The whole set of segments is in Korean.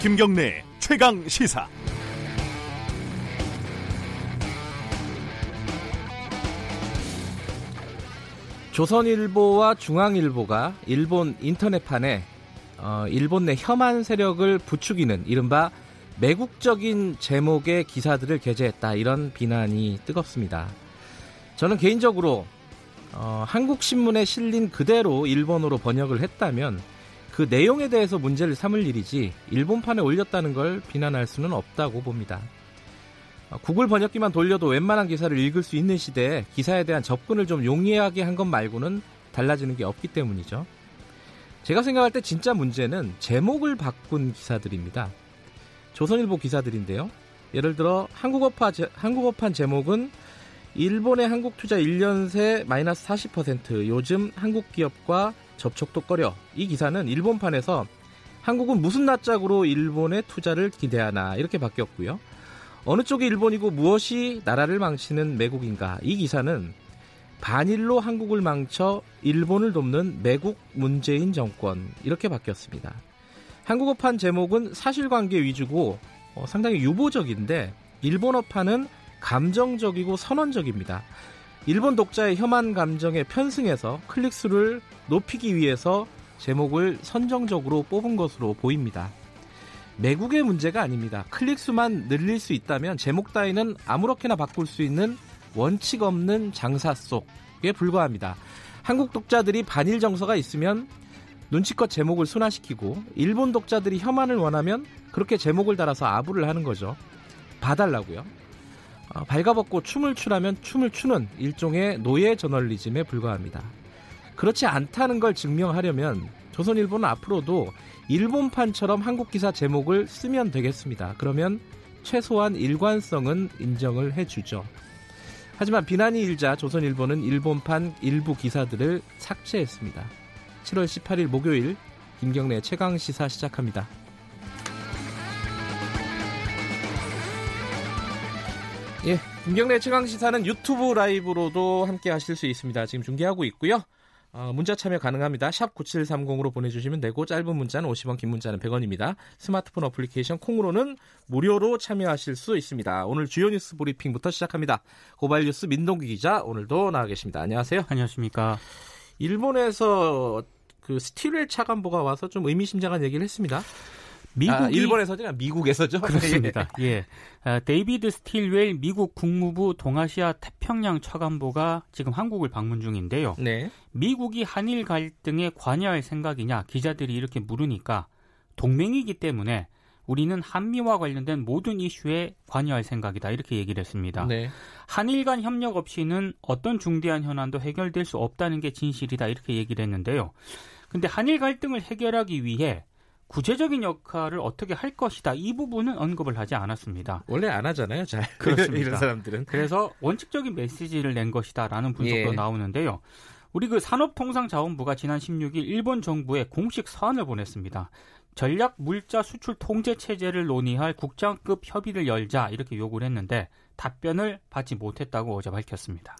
김경래 최강 시사. 조선일보와 중앙일보가 일본 인터넷판에 어, 일본 내 혐한 세력을 부추기는 이른바 매국적인 제목의 기사들을 게재했다 이런 비난이 뜨겁습니다. 저는 개인적으로 어, 한국 신문에 실린 그대로 일본어로 번역을 했다면 그 내용에 대해서 문제를 삼을 일이지 일본판에 올렸다는 걸 비난할 수는 없다고 봅니다. 어, 구글 번역기만 돌려도 웬만한 기사를 읽을 수 있는 시대에 기사에 대한 접근을 좀 용이하게 한 것 말고는 달라지는 게 없기 때문이죠. 제가 생각할 때 진짜 문제는 제목을 바꾼 기사들입니다. 조선일보 기사들인데요. 예를 들어 한국어파 제, 한국어판 제목은 일본의 한국 투자 1년 새 마이너스 40% 요즘 한국 기업과 접촉도 꺼려. 이 기사는 일본판에서 한국은 무슨 낯짝으로 일본의 투자를 기대하나 이렇게 바뀌었고요. 어느 쪽이 일본이고 무엇이 나라를 망치는 매국인가? 이 기사는 반일로 한국을 망쳐 일본을 돕는 매국 문재인 정권 이렇게 바뀌었습니다. 한국어판 제목은 사실관계 위주고 어, 상당히 유보적인데 일본어판은 감정적이고 선언적입니다. 일본 독자의 혐한 감정에 편승해서 클릭수를 높이기 위해서 제목을 선정적으로 뽑은 것으로 보입니다. 매국의 문제가 아닙니다. 클릭수만 늘릴 수 있다면 제목 따위는 아무렇게나 바꿀 수 있는 원칙 없는 장사 속에 불과합니다. 한국 독자들이 반일 정서가 있으면 눈치껏 제목을 순화시키고 일본 독자들이 혐한을 원하면 그렇게 제목을 달아서 아부를 하는 거죠. 봐달라고요. 어, 발가벗고 춤을 추라면 춤을 추는 일종의 노예 저널리즘에 불과합니다. 그렇지 않다는 걸 증명하려면 조선일보는 앞으로도 일본판처럼 한국 기사 제목을 쓰면 되겠습니다. 그러면 최소한 일관성은 인정을 해주죠. 하지만 비난이 일자 조선일보는 일본판 일부 기사들을 삭제했습니다. 7월 18일 목요일 김경래 최강 시사 시작합니다. 예, 김경래 최강 시사는 유튜브 라이브로도 함께 하실 수 있습니다. 지금 중계하고 있고요. 어, 문자 참여 가능합니다. 샵 9730으로 보내주시면 되고 짧은 문자는 50원, 긴 문자는 100원입니다. 스마트폰 어플리케이션 콩으로는 무료로 참여하실 수 있습니다. 오늘 주요 뉴스 브리핑부터 시작합니다. 고발 뉴스 민동기 기자 오늘도 나와 계십니다. 안녕하세요. 안녕하십니까. 일본에서 그 스틸웰 차관보가 와서 좀 의미심장한 얘기를 했습니다. 미국이 아, 일본에서죠, 미국에서죠. 그렇습니다. 예, 아, 데이비드 스틸웰 미국 국무부 동아시아 태평양 차관보가 지금 한국을 방문 중인데요. 네. 미국이 한일 갈등에 관여할 생각이냐 기자들이 이렇게 물으니까 동맹이기 때문에 우리는 한미와 관련된 모든 이슈에 관여할 생각이다 이렇게 얘기를 했습니다. 네. 한일 간 협력 없이는 어떤 중대한 현안도 해결될 수 없다는 게 진실이다 이렇게 얘기를 했는데요. 근데 한일 갈등을 해결하기 위해 구체적인 역할을 어떻게 할 것이다 이 부분은 언급을 하지 않았습니다. 원래 안 하잖아요, 잘 그렇습니다. 이런 사람들은. 그래서 원칙적인 메시지를 낸 것이다라는 분석도 예. 나오는데요. 우리 그 산업통상자원부가 지난 16일 일본 정부에 공식 서한을 보냈습니다. 전략 물자 수출 통제 체제를 논의할 국장급 협의를 열자 이렇게 요구를 했는데 답변을 받지 못했다고 어제 밝혔습니다.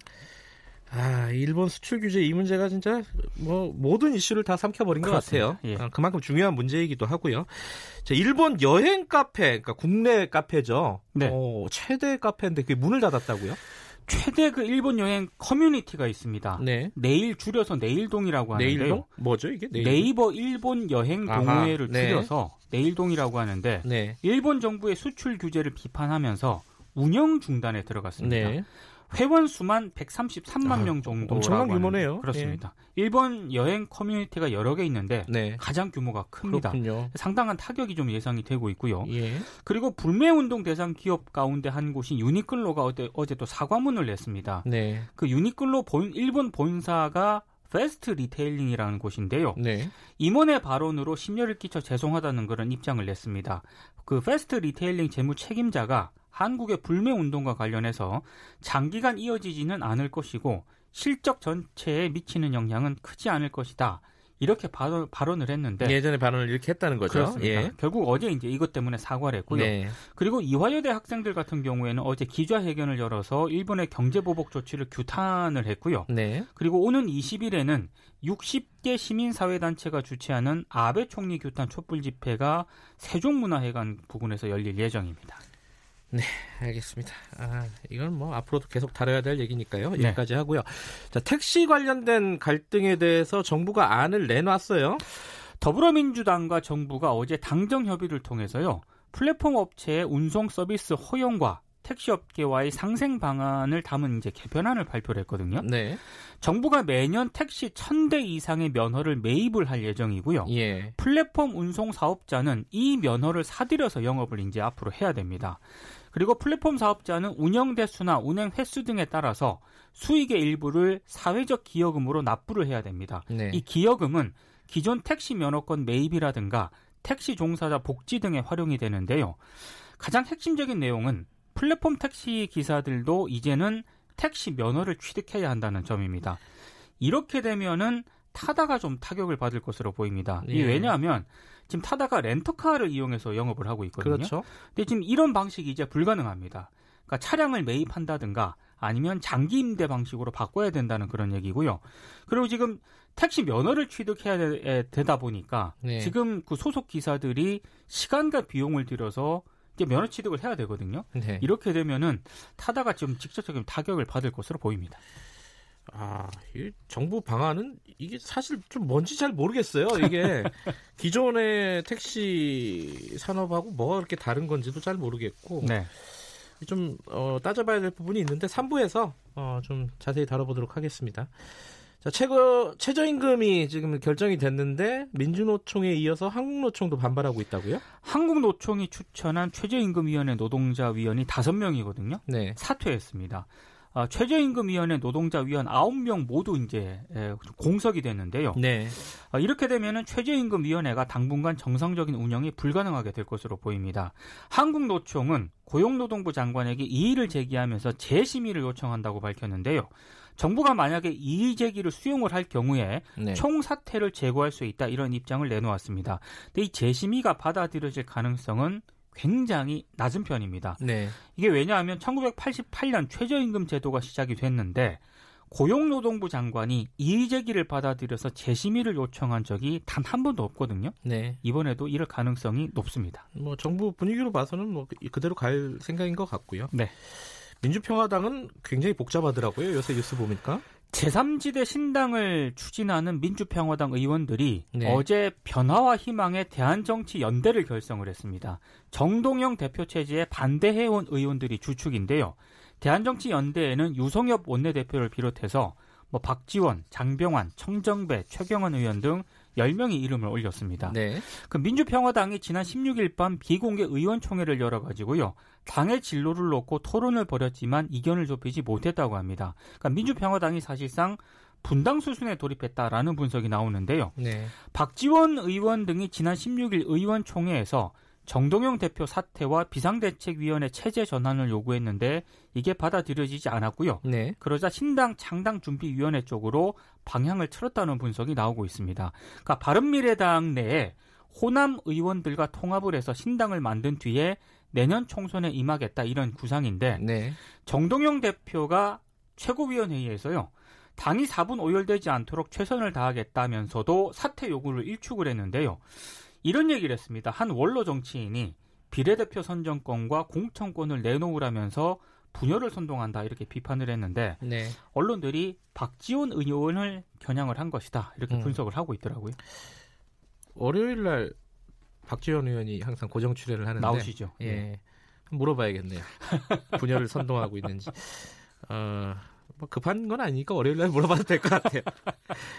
아, 일본 수출 규제 이 문제가 진짜 뭐 모든 이슈를 다 삼켜버린 것. 같아요. 예. 아, 그만큼 중요한 문제이기도 하고요. 자, 일본 여행 카페, 그러니까 국내 카페죠. 네. 어, 최대 카페인데 그게 문을 닫았다고요? 최대 그 일본 여행 커뮤니티가 있습니다. 네. 내일 줄여서 내일동이라고 하는데요. 내일동? 뭐죠 이게? 내일동? 네이버 일본 여행 동호회를 네. 줄여서 내일동이라고 하는데 네. 일본 정부의 수출 규제를 비판하면서 운영 중단에 들어갔습니다. 네. 회원 수만 133만 아, 명 정도. 엄청난 규모네요. 그렇습니다. 예. 일본 여행 커뮤니티가 여러 개 있는데 네. 가장 규모가 큽니다. 그렇군요. 상당한 타격이 좀 예상이 되고 있고요. 예. 그리고 불매 운동 대상 기업 가운데 한 곳인 유니클로가 어제, 어제 또 사과문을 냈습니다. 네. 그 유니클로 본 일본 본사가 패스트 리테일링이라는 곳인데요. 네. 임원의 발언으로 심려를 끼쳐 죄송하다는 그런 입장을 냈습니다. 그 패스트 리테일링 재무 책임자가 한국의 불매 운동과 관련해서 장기간 이어지지는 않을 것이고 실적 전체에 미치는 영향은 크지 않을 것이다. 이렇게 발언, 발언 을 했는데 예전에 발언을 이렇게 했다는 거죠. 그렇습니다. 예. 결국 어제 이제 이것 때문에 사과를 했고요. 네. 그리고 이화여대 학생들 같은 경우에는 어제 기자회견을 열어서 일본의 경제 보복 조치를 규탄을 했고요. 네. 그리고 오는 20일에는 60개 시민사회단체가 주최하는 아베 총리 규탄 촛불 집회가 세종문화회관 부근에서 열릴 예정입니다. 네, 알겠습니다. 아, 이건 뭐 앞으로도 계속 다뤄야 될 얘기니까요. 네. 여기까지 하고요. 자, 택시 관련된 갈등에 대해서 정부가 안을 내놨어요. 더불어민주당과 정부가 어제 당정 협의를 통해서요. 플랫폼 업체의 운송 서비스 허용과 택시 업계와의 상생 방안을 담은 이제 개편안을 발표를 했거든요. 네. 정부가 매년 택시 1000대 이상의 면허를 매입을 할 예정이고요. 예. 플랫폼 운송 사업자는 이 면허를 사들여서 영업을 이제 앞으로 해야 됩니다. 그리고 플랫폼 사업자는 운영 대수나 운행 횟수 등에 따라서 수익의 일부를 사회적 기여금으로 납부를 해야 됩니다. 네. 이 기여금은 기존 택시 면허권 매입이라든가 택시 종사자 복지 등에 활용이 되는데요. 가장 핵심적인 내용은 플랫폼 택시 기사들도 이제는 택시 면허를 취득해야 한다는 점입니다. 이렇게 되면은 타다가 좀 타격을 받을 것으로 보입니다. 예. 왜냐하면 지금 타다가 렌터카를 이용해서 영업을 하고 있거든요. 그렇죠. 근데 지금 이런 방식이 이제 불가능합니다. 그러니까 차량을 매입한다든가 아니면 장기 임대 방식으로 바꿔야 된다는 그런 얘기고요. 그리고 지금 택시 면허를 취득해야 되, 다 보니까 네. 지금 그 소속 기사들이 시간과 비용을 들여서 이제 면허 취득을 해야 되거든요. 네. 이렇게 되면은 타다가 좀 직접적인 타격을 받을 것으로 보입니다. 아, 이 정부 방안은 이게 사실 좀 뭔지 잘 모르겠어요. 이게 기존의 택시 산업하고 뭐가 그렇게 다른 건지도 잘 모르겠고. 네. 좀 어, 따져봐야 될 부분이 있는데 3부에서 어, 좀 자세히 다뤄보도록 하겠습니다. 자, 최고 최저임금이 지금 결정이 됐는데 민주노총에 이어서 한국노총도 반발하고 있다고요? 한국노총이 추천한 최저임금위원회 노동자 위원이 5명이거든요. 네. 사퇴했습니다. 어, 최저임금위원회 노동자 위원 9명 모두 이제 에, 공석이 됐는데요. 네. 어, 이렇게 되면은 최저임금위원회가 당분간 정상적인 운영이 불가능하게 될 것으로 보입니다. 한국노총은 고용노동부 장관에게 이의를 제기하면서 재심의를 요청한다고 밝혔는데요. 정부가 만약에 이의 제기를 수용을 할 경우에 네. 총사퇴를 제고할 수 있다 이런 입장을 내놓았습니다. 근데 이 재심의가 받아들여질 가능성은 굉장히 낮은 편입니다. 네. 이게 왜냐하면 1988년 최저임금 제도가 시작이 됐는데 고용노동부 장관이 이의 제기를 받아들여서 재심의를 요청한 적이 단 한 번도 없거든요. 네. 이번에도 이럴 가능성이 높습니다. 뭐 정부 분위기로 봐서는 뭐 그대로 갈 생각인 것 같고요. 네. 민주평화당은 굉장히 복잡하더라고요. 요새 뉴스 보니까. 제3지대 신당을 추진하는 민주평화당 의원들이 네. 어제 변화와 희망의 대한정치 연대를 결성을 했습니다. 정동영 대표 체제에 반대해온 의원들이 주축인데요. 대한정치 연대에는 유성엽 원내대표를 비롯해서 뭐 박지원, 장병환, 청정배, 최경원 의원 등 10명의 이름을 올렸습니다. 네. 그 민주평화당이 지난 16일 밤 비공개 의원총회를 열어가지고요. 당의 진로를 놓고 토론을 벌였지만 이견을 좁히지 못했다고 합니다. 그러니까 민주평화당이 사실상 분당 수순에 돌입했다라는 분석이 나오는데요. 네. 박지원 의원 등이 지난 16일 의원총회에서 정동영 대표 사퇴와 비상대책위원회 체제 전환을 요구했는데 이게 받아들여지지 않았고요. 네. 그러자 신당 창당 준비위원회 쪽으로 방향을 틀었다는 분석이 나오고 있습니다. 그러니까 바른미래당 내에 호남 의원들과 통합을 해서 신당을 만든 뒤에 내년 총선에 임하겠다 이런 구상인데 네. 정동영 대표가 최고위원회의에서요. 당이 4분 오열되지 않도록 최선을 다하겠다면서도 사퇴 요구를 일축을 했는데요. 이런 얘기를 했습니다. 한 원로 정치인이 비례대표 선정권과 공천권을 내놓으라면서 분열을 선동한다 이렇게 비판을 했는데 네. 언론들이 박지원 의원을 겨냥을 한 것이다 이렇게 음. 분석을 하고 있더라고요. 월요일 날 박지원 의원이 항상 고정 출연을 하는데 나오시죠. 예. 네. 물어봐야겠네요. 분열을 선동하고 있는지. 어, 뭐 급한 건 아니니까 월요일 날 물어봐도 될 것 같아요.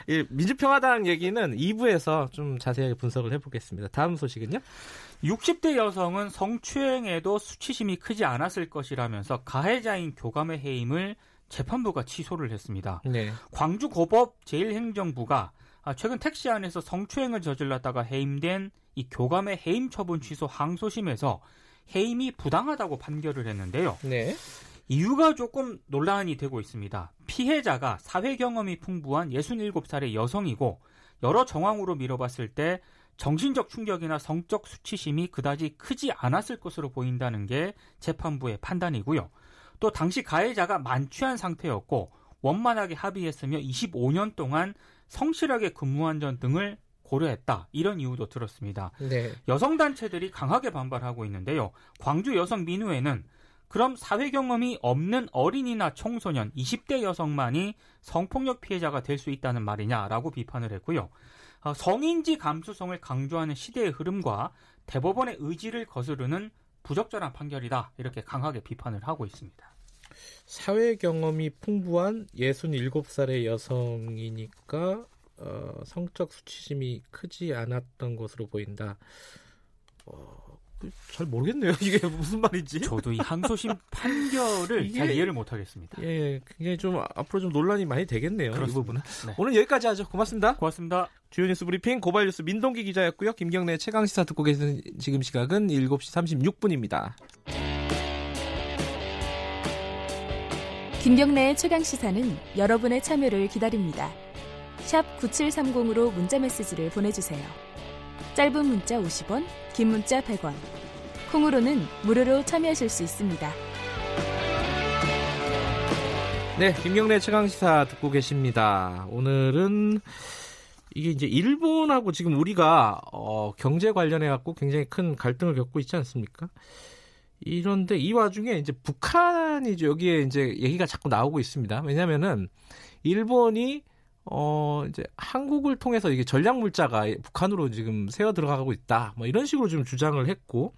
이 민주평화당 얘기는 2부에서 좀 자세하게 분석을 해보겠습니다. 다음 소식은요? 60대 여성은 성추행에도 수치심이 크지 않았을 것이라면서 가해자인 교감의 해임을 재판부가 취소를 했습니다. 네. 광주고법 제1행정부가 최근 택시 안에서 성추행을 저질렀다가 해임된 이 교감의 해임 처분 취소 항소심에서 해임이 부당하다고 판결을 했는데요. 네. 이유가 조금 논란이 되고 있습니다. 피해자가 사회 경험이 풍부한 67살의 여성이고 여러 정황으로 미뤄봤을 때 정신적 충격이나 성적 수치심이 그다지 크지 않았을 것으로 보인다는 게 재판부의 판단이고요. 또 당시 가해자가 만취한 상태였고 원만하게 합의했으며 25년 동안 성실하게 근무한 점 등을 고려했다. 이런 이유도 들었습니다. 네. 여성 단체들이 강하게 반발하고 있는데요. 광주 여성 민우회는 그럼 사회 경험이 없는 어린이나 청소년 20대 여성만이 성폭력 피해자가 될 수 있다는 말이냐라고 비판을 했고요. 어, 성인지 감수성을 강조하는 시대의 흐름과 대법원의 의지를 거스르는 부적절한 판결이다. 이렇게 강하게 비판을 하고 있습니다. 사회 경험이 풍부한 67살의 여성이니까 어, 성적 수치심이 크지 않았던 것으로 보인다. 어, 잘 모르겠네요. 이게 무슨 말인지. 저도 이 항소심 판결을 이게, 잘 이해를 못하겠습니다. 예, 굉장히 좀 앞으로 좀 논란이 많이 되겠네요. 그렇습니다. 이 부분은. 네. 오늘 여기까지 하죠. 고맙습니다. 고맙습니다. 주요 뉴스 브리핑 고발 뉴스 민동기 기자였고요. 김경래 최강 시사 듣고 계신 지금 시각은 7시 36분입니다. 김경래의 최강 시사는 여러분의 참여를 기다립니다. 샵 9730으로 문자 메시지를 보내주세요. 짧은 문자 50원, 긴 문자 100원. 콩으로는 무료로 참여하실 수 있습니다. 네, 김경래 최강 시사 듣고 계십니다. 오늘은 이게 이제 일본하고 지금 우리가 어, 경제 관련해 갖고 굉장히 큰 갈등을 겪고 있지 않습니까? 이런데 이 와중에 이제 북한이 여기에 이제 얘기가 자꾸 나오고 있습니다. 왜냐면은 일본이 어, 이제 한국을 통해서 이게 전략 물자가 북한으로 지금 새어 들어가고 있다. 뭐 이런 식으로 좀 주장을 했고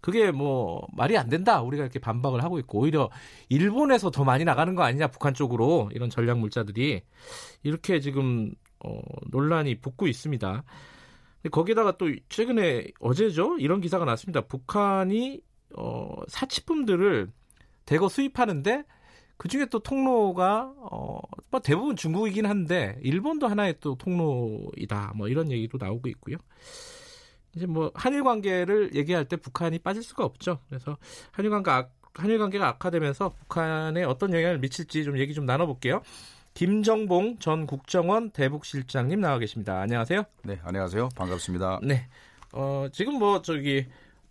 그게 뭐 말이 안 된다. 우리가 이렇게 반박을 하고 있고 오히려 일본에서 더 많이 나가는 거 아니냐 북한 쪽으로 이런 전략 물자들이 이렇게 지금 어, 논란이 붙고 있습니다. 거기다가 또 최근에 어제죠 이런 기사가 났습니다. 북한이 어, 사치품들을 대거 수입하는데 그 중에 또 통로가 어, 뭐 대부분 중국이긴 한데 일본도 하나의 또 통로이다. 뭐 이런 얘기도 나오고 있고요. 이제 뭐 한일 관계를 얘기할 때 북한이 빠질 수가 없죠. 그래서 한일 관계 악, 한일 관계가 악화되면서 북한에 어떤 영향을 미칠지 좀 얘기 좀 나눠볼게요. 김정봉 전 국정원 대북실장님 나와 계십니다. 안녕하세요. 네, 안녕하세요. 반갑습니다. 네. 어, 지금 뭐 저기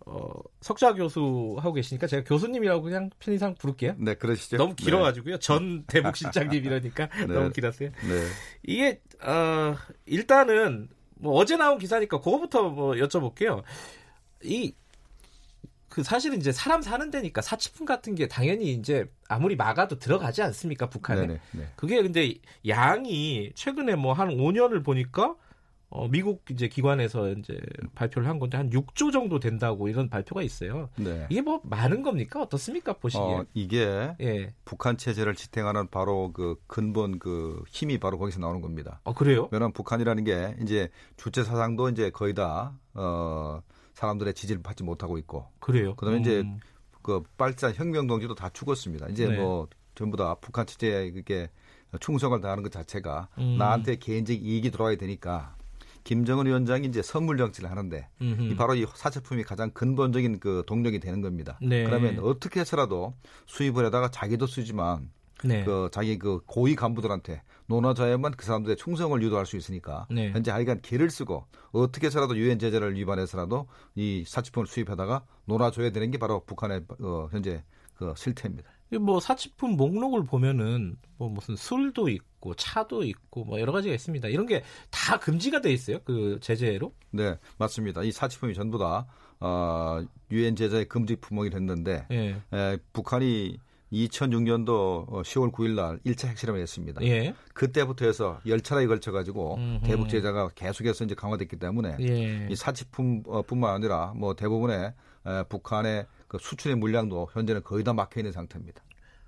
어, 석좌 교수 하고 계시니까 제가 교수님이라고 그냥 편의상 부를게요. 네, 그러시죠. 너무 길어가지고요. 네. 전 대북 실장님 이러니까 네. 너무 길었어요. 네. 이게 어, 일단은 뭐 어제 나온 기사니까 그거부터 뭐 여쭤볼게요. 이 그 사실은 이제 사람 사는 데니까 사치품 같은 게 당연히 이제 아무리 막아도 들어가지 않습니까 북한에? 네네, 네. 그게 근데 양이 최근에 뭐 한 5년을 보니까 어, 미국 이제 기관에서 이제 발표를 한 건데 한 6조 정도 된다고 이런 발표가 있어요. 네. 이게 뭐 많은 겁니까? 어떻습니까? 보시기에. 어, 이게 예. 북한 체제를 지탱하는 바로 그 근본 그 힘이 바로 거기서 나오는 겁니다. 아, 그래요? 왜냐하면 북한이라는 게 이제 주체 사상도 이제 거의 다 어, 사람들의 지지를 받지 못하고 있고. 그래요? 그다음에 음. 이제 그 빨자 혁명 동지도 다 죽었습니다. 이제 네. 뭐 전부 다 북한 체제에 그게 충성을 다하는 것 자체가 음. 나한테 개인적 이익이 들어와야 되니까 김정은 위원장이 이제 선물 정치를 하는데 이 바로 이 사채품이 가장 근본적인 그 동력이 되는 겁니다. 네. 그러면 어떻게 해서라도 수입을 하다가 자기도 쓰지만 네. 그 자기 그 고위 간부들한테 논하자야만 그 사람들의 충성을 유도할 수 있으니까 네. 현재 하여간 길을 쓰고 어떻게 해서라도 유엔 제재를 위반해서라도 이 사치품을 수입하다가 논아줘야 되는 게 바로 북한의 어, 현재 그 실태입니다. 뭐 사치품 목록을 보면은 뭐 무슨 술도 있고 차도 있고 뭐 여러 가지가 있습니다. 이런 게 다 금지가 돼 있어요. 그 제재로? 네, 맞습니다. 이 사치품이 전부 다 어, 유엔 제재의 금지 품목이 됐는데 예. 에, 북한이 2006년도 10월 9일 날 1차 핵실험을 했습니다. 예. 그때부터 해서 열 차례에 걸쳐 가지고 대북 제재가 계속해서 이제 강화됐기 때문에 예. 이 사치품뿐만 아니라 뭐 대부분의 에, 북한의 그 수출의 물량도 현재는 거의 다 막혀 있는 상태입니다.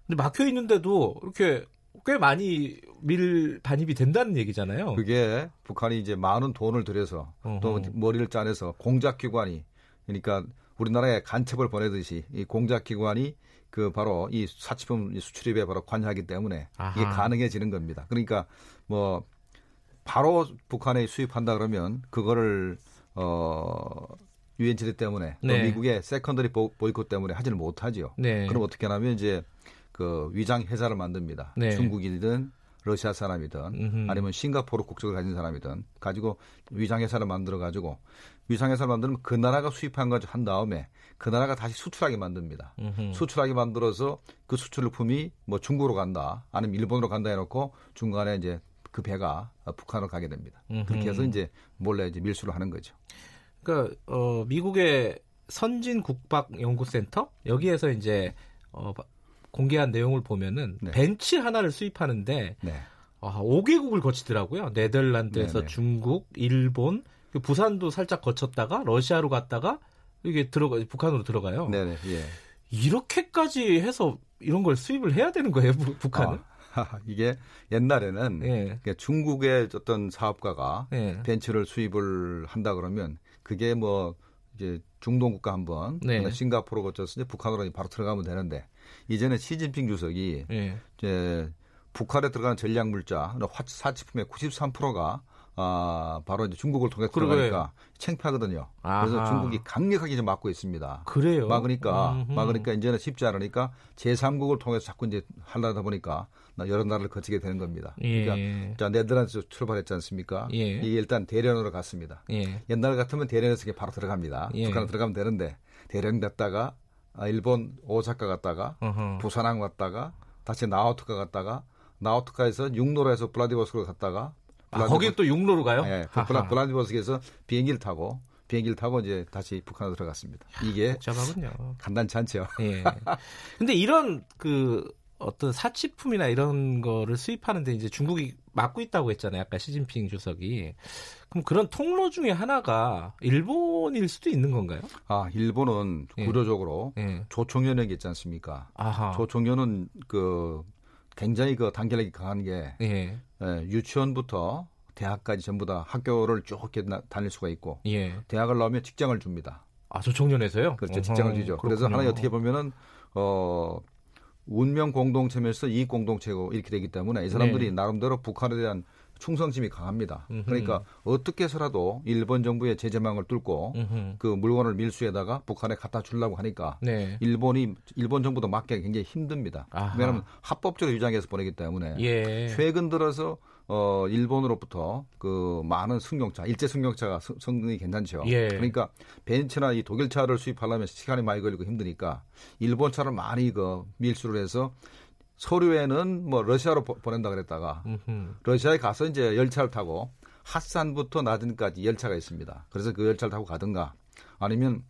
근데 막혀 있는데도 이렇게 꽤 많이 밀 반입이 된다는 얘기잖아요. 그게 북한이 이제 많은 돈을 들여서 어허. 또 머리를 짜내서 공작 기관이 그러니까 우리나라에 간첩을 보내듯이 이 공작 기관이 그 바로 이 사치품 수출입에 바로 관여하기 때문에 아하. 이게 가능해지는 겁니다. 그러니까 뭐 바로 북한에 수입한다 그러면 그거를 어 유엔 제재 때문에 네. 또 미국의 secondary 보이콧 때문에 하지는 못하지요. 네. 그럼 어떻게 하냐면 이제 그 위장 회사를 만듭니다. 네. 중국이든 러시아 사람이든 음흠. 아니면 싱가포르 국적을 가진 사람이든 가지고 위장 회사를 만들어 가지고 위장 회사를 만들면 그 나라가 수입한 걸한 다음에 그 나라가 다시 수출하게 만듭니다. 음흠. 수출하게 만들어서 그 수출품이 뭐 중국으로 간다 아니면 일본으로 간다 해놓고 중간에 이제 그 배가 북한으로 가게 됩니다. 음흠. 그렇게 해서 이제 몰래 이제 밀수를 하는 거죠. 그러니까 어, 미국의 선진 국박 연구센터 여기에서 이제 어, 공개한 내용을 보면은 네. 벤치 하나를 수입하는데 네. 아, 5개국을 거치더라고요. 네덜란드에서 네네. 네. 중국, 일본, 그 부산도 살짝 거쳤다가 러시아로 갔다가 이게 들어가 북한으로 들어가요. 네네. 예. 이렇게까지 해서 이런 걸 수입을 해야 되는 거예요, 북한은? 아, 이게 옛날에는 예. 중국의 어떤 사업가가 예. 벤츠를 수입을 한다 그러면 그게 뭐 이제 중동 국가 한번 네. 싱가포르 거쳐서 이제 북한으로 바로 들어가면 되는데 이제는 시진핑 주석이 네. 이제 북한에 들어가는 전략 물자 사치품의 93%가 아, 바로 이제 중국을 통해 들어가니까 창피하거든요. 아하. 그래서 중국이 강력하게 좀 막고 있습니다. 그래요. 막으니까 음흠. 막으니까 이제는 쉽지 않으니까 제3국을 통해서 자꾸 이제 하려다 보니까 여러 나라를 거치게 되는 겁니다. 예. 그러니까 자 네덜란드에서 출발했지 않습니까? 예. 이게 일단 대련으로 갔습니다. 예. 옛날 같으면 대련에서 바로 들어갑니다. 예. 북한으로 들어가면 되는데 대련 갔다가 아, 일본 오사카 갔다가 어허. 부산항 갔다가 다시 나우트카 갔다가 나우트카에서 육로로해서 블라디보스크로 갔다가 아, 거기 또 육로로 가요? 네, 블라, 블라디보스크에서 비행기를 타고 비행기를 타고 이제 다시 북한으로 들어갔습니다. 이게 복잡하군요. 간단치 않죠. 예. 근데 이런 그 어떤 사치품이나 이런 거를 수입하는데 이제 중국이 막고 있다고 했잖아요. 아까 시진핑 주석이. 그럼 그런 통로 중에 하나가 일본일 수도 있는 건가요? 아, 일본은 예. 구조적으로 예. 조총련이 있지 않습니까? 아하. 조총련은 그 굉장히 그 단결력이 강한 게 예. 예, 유치원부터 대학까지 전부 다 학교를 쭉 이렇게 다닐 수가 있고 예. 대학을 나오면 직장을 줍니다. 아, 조총련에서요? 그렇죠. 직장을 주죠. 그렇군요. 그래서 하나 어떻게 보면은 어 운명 공동체면서 이익 공동체고 이렇게 되기 때문에 이 사람들이 네. 나름대로 북한에 대한 충성심이 강합니다. 음흠. 그러니까 어떻게 해서라도 일본 정부의 제재망을 뚫고 음흠. 그 물건을 밀수에다가 북한에 갖다 주려고 하니까 네. 일본이 일본 정부도 막기 굉장히 힘듭니다. 아하. 왜냐하면 합법적으로 유장해서 보내기 때문에 예. 최근 들어서 어 일본으로부터 그 많은 승용차, 일제 승용차가 성능이 괜찮죠. 예. 그러니까 벤츠나 이 독일차를 수입하려면 시간이 많이 걸리고 힘드니까 일본 차를 많이 그 밀수를 해서 서류에는 뭐 러시아로 보, 낸다 그랬다가 음흠. 러시아에 가서 이제 열차를 타고 핫산부터 나든까지 열차가 있습니다. 그래서 그 열차를 타고 가든가 아니면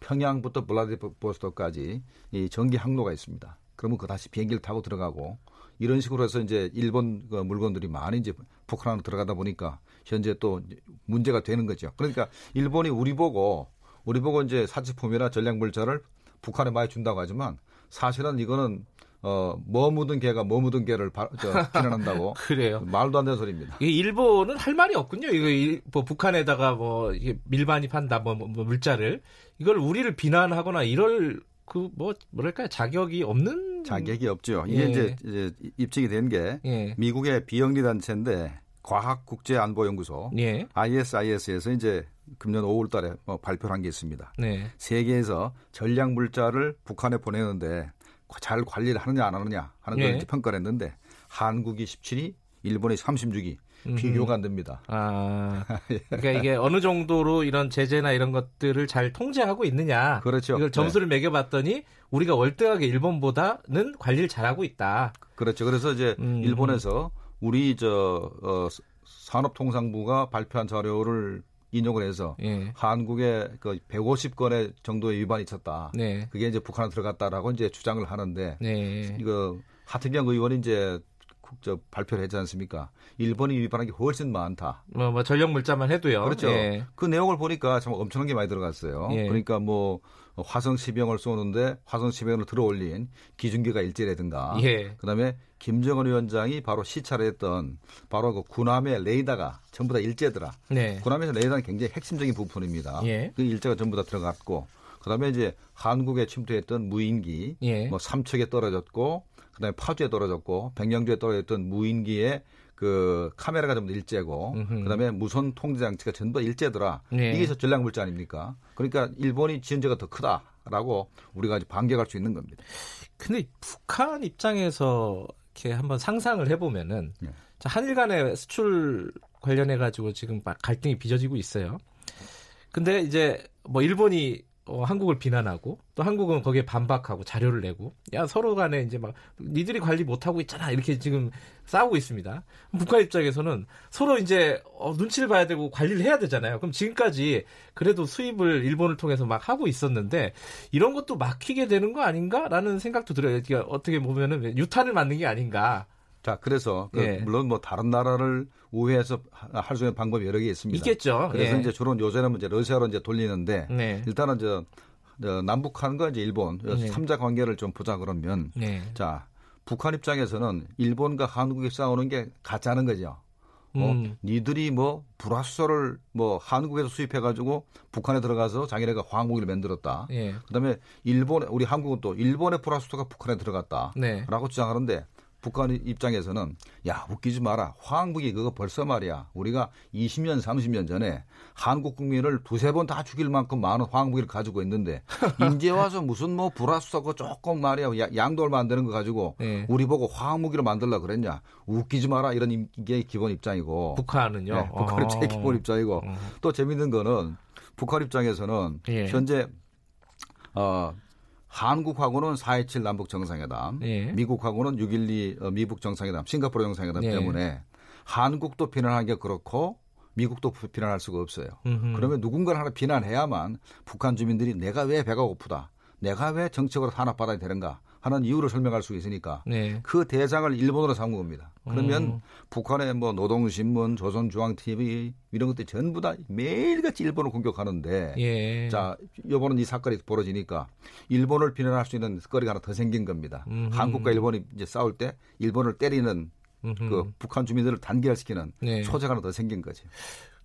평양부터 블라디보스토크까지 이 전기 항로가 있습니다. 그러면 그 다시 비행기를 타고 들어가고 이런 식으로 해서 이제 일본 그 물건들이 많이 이제 북한으로 들어가다 보니까 현재 또 문제가 되는 거죠. 그러니까 일본이 우리 보고 우리 보고 이제 사치품이나 전략물자를 북한에 많이 준다고 하지만 사실은 이거는 어, 뭐 묻은 개가 뭐 묻은 개를 바, 저, 비난한다고. 그래요. 말도 안 되는 소리입니다. 이 일본은 할 말이 없군요. 이거 일, 뭐 북한에다가 뭐 밀반입한다 뭐, 뭐, 뭐 물자를 이걸 우리를 비난하거나 이럴 그 뭐 뭐랄까요 자격이 없는 자격이 없죠. 이게 예. 이제, 이제 입증이 된게 예. 미국의 비영리 단체인데 과학국제안보연구소 예. ISIS에서 이제 금년 5월달에 뭐 발표한 게 있습니다. 네. 세계에서 전략 물자를 북한에 보내는데 잘 관리를 하느냐 안 하느냐 하는 걸 예. 평가를 했는데 한국이 17위, 일본이 36위 비교가 안 됩니다. 아, 그러니까 이게 어느 정도로 이런 제재나 이런 것들을 잘 통제하고 있느냐. 그렇죠. 이걸 점수를 네. 매겨봤더니 우리가 월등하게 일본보다는 관리를 잘하고 있다. 그렇죠. 그래서 이제 음. 일본에서 우리 저 어, 산업통상부가 발표한 자료를 인용을 해서 예. 한국에 그 150건의 정도의 위반이 있었다. 네. 그게 이제 북한에 들어갔다라고 이제 주장을 하는데 네. 이거 하태경 의원이 이제 저 발표를 했지 않습니까? 일본이 위반한 게 훨씬 많다. 뭐, 뭐 전력 물자만 해도요. 그렇죠. 예. 그 내용을 보니까 참 엄청난 게 많이 들어갔어요. 예. 그러니까 뭐 화성 10병을 쏘는데 화성 10병을 들어올린 기준기가 일제라든가 예. 그다음에 김정은 위원장이 바로 시찰을 했던 바로 그 군함의 레이더가 전부 다 일제더라. 네. 군함에서 레이더는 굉장히 핵심적인 부분입니다. 예. 그 일제가 전부 다 들어갔고 그다음에 이제 한국에 침투했던 무인기 예. 뭐 삼척에 떨어졌고 그다음에 파주에 떨어졌고 백령주에 떨어졌던 무인기에 그 카메라가 전부 일제고 음흠. 그다음에 무선 통제 장치가 전부 일제더라. 네. 이게 전략 물자 아닙니까? 그러니까 일본이 지은 죄가 더 크다라고 우리가 반격할 수 있는 겁니다. 근데 북한 입장에서 이렇게 한번 상상을 해보면은 네. 자, 한일 간의 수출 관련해 가지고 지금 막 갈등이 빚어지고 있어요. 근데 이제 뭐 일본이 어, 한국을 비난하고 또 한국은 거기에 반박하고 자료를 내고 야 서로 간에 이제 막 니들이 관리 못하고 있잖아 이렇게 지금 싸우고 있습니다. 북한 입장에서는 서로 이제 어, 눈치를 봐야 되고 관리를 해야 되잖아요. 그럼 지금까지 그래도 수입을 일본을 통해서 막 하고 있었는데 이런 것도 막히게 되는 거 아닌가라는 생각도 들어요. 그러니까 어떻게 보면은 유탄을 맞는 게 아닌가. 자, 그래서 그 예. 물론 뭐 다른 나라를 우회해서 할 수 있는 방법이 여러 개 있습니다. 있겠죠. 그래서 예. 이제 주로 요새는 이제 러시아로 이제 돌리는데 네. 일단은 저, 저 남북한과 이제 일본 네. 3자 관계를 좀 보자 그러면 네. 자 북한 입장에서는 일본과 한국이 싸우는 게 가짜는 거죠. 어, 음. 니들이 뭐 불화수소를 뭐 한국에서 수입해 가지고 북한에 들어가서 자기네가 화학무기를 만들었다. 예. 그다음에 일본 우리 한국은 또 일본의 불화수소가 북한에 들어갔다라고 네. 주장하는데 북한 입장에서는 야 웃기지 마라 화학무기 그거 벌써 말이야 우리가 20년 30년 전에 한국 국민을 두세 번 다 죽일 만큼 많은 화학무기를 가지고 있는데 이제 와서 무슨 뭐 불화수소고 조금 말이야 양돌 만드는 거 가지고 네. 우리 보고 화학무기로 만들라 그랬냐 웃기지 마라 이런 게 기본 입장이고 북한은요 네, 북한의 어. 제 기본 입장이고 어. 또 재밌는 거는 북한 입장에서는 예. 현재 어 한국하고는 4.27 남북 정상회담, 예. 미국하고는 6.12 어, 미북 정상회담, 싱가포르 정상회담 예. 때문에 한국도 비난한 게 그렇고 미국도 비난할 수가 없어요. 음흠. 그러면 누군가를 하나 비난해야만 북한 주민들이 내가 왜 배가 고프다, 내가 왜 정책으로 탄압받아야 되는가 하는 이유를 설명할 수 있으니까 네. 그 대상을 일본으로 삼은 겁니다. 그러면 음. 북한의 뭐 노동신문, 조선중앙TV 이런 것들이 전부 다 매일같이 일본을 공격하는데 예. 자 이번은 이 사건이 벌어지니까 일본을 비난할 수 있는 거리가 하나 더 생긴 겁니다. 음흠. 한국과 일본이 이제 싸울 때 일본을 때리는 음흠. 그 북한 주민들을 단결시키는 네. 소재가 하나 더 생긴 거죠.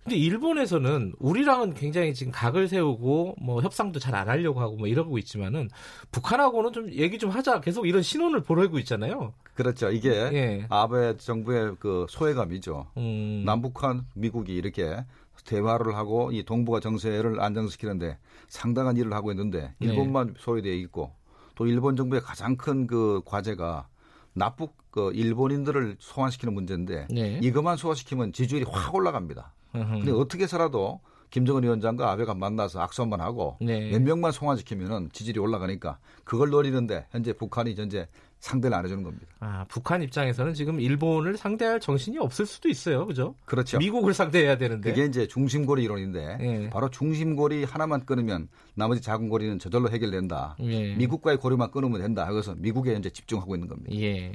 근데 일본에서는 우리랑은 굉장히 지금 각을 세우고 뭐 협상도 잘 안 하려고 하고 뭐 이러고 있지만은 북한하고는 좀 얘기 좀 하자 계속 이런 신호를 보내고 있잖아요. 그렇죠. 이게 예. 아베 정부의 그 소외감이죠. 음. 남북한 미국이 이렇게 대화를 하고 이 동북아 정세를 안정시키는데 상당한 일을 하고 있는데 네. 일본만 네. 소외되어 있고 또 일본 정부의 가장 큰 그 과제가 납북 그 일본인들을 소환시키는 문제인데 네. 이것만 소화시키면 지지율이 확 올라갑니다. 근데 어떻게 해서라도 김정은 위원장과 아베가 만나서 악수 한번 하고 네. 몇 명만 송환시키면은 지지율이 올라가니까 그걸 노리는데 현재 북한이 현재 상대를 안 해주는 겁니다. 아, 북한 입장에서는 지금 일본을 상대할 정신이 없을 수도 있어요, 그죠? 그렇죠. 미국을 상대해야 되는데. 그게 이제 중심고리 이론인데 예. 바로 중심고리 하나만 끊으면 나머지 작은 고리는 저절로 해결된다. 예. 미국과의 고리만 끊으면 된다. 그래서 미국에 이제 집중하고 있는 겁니다. 예.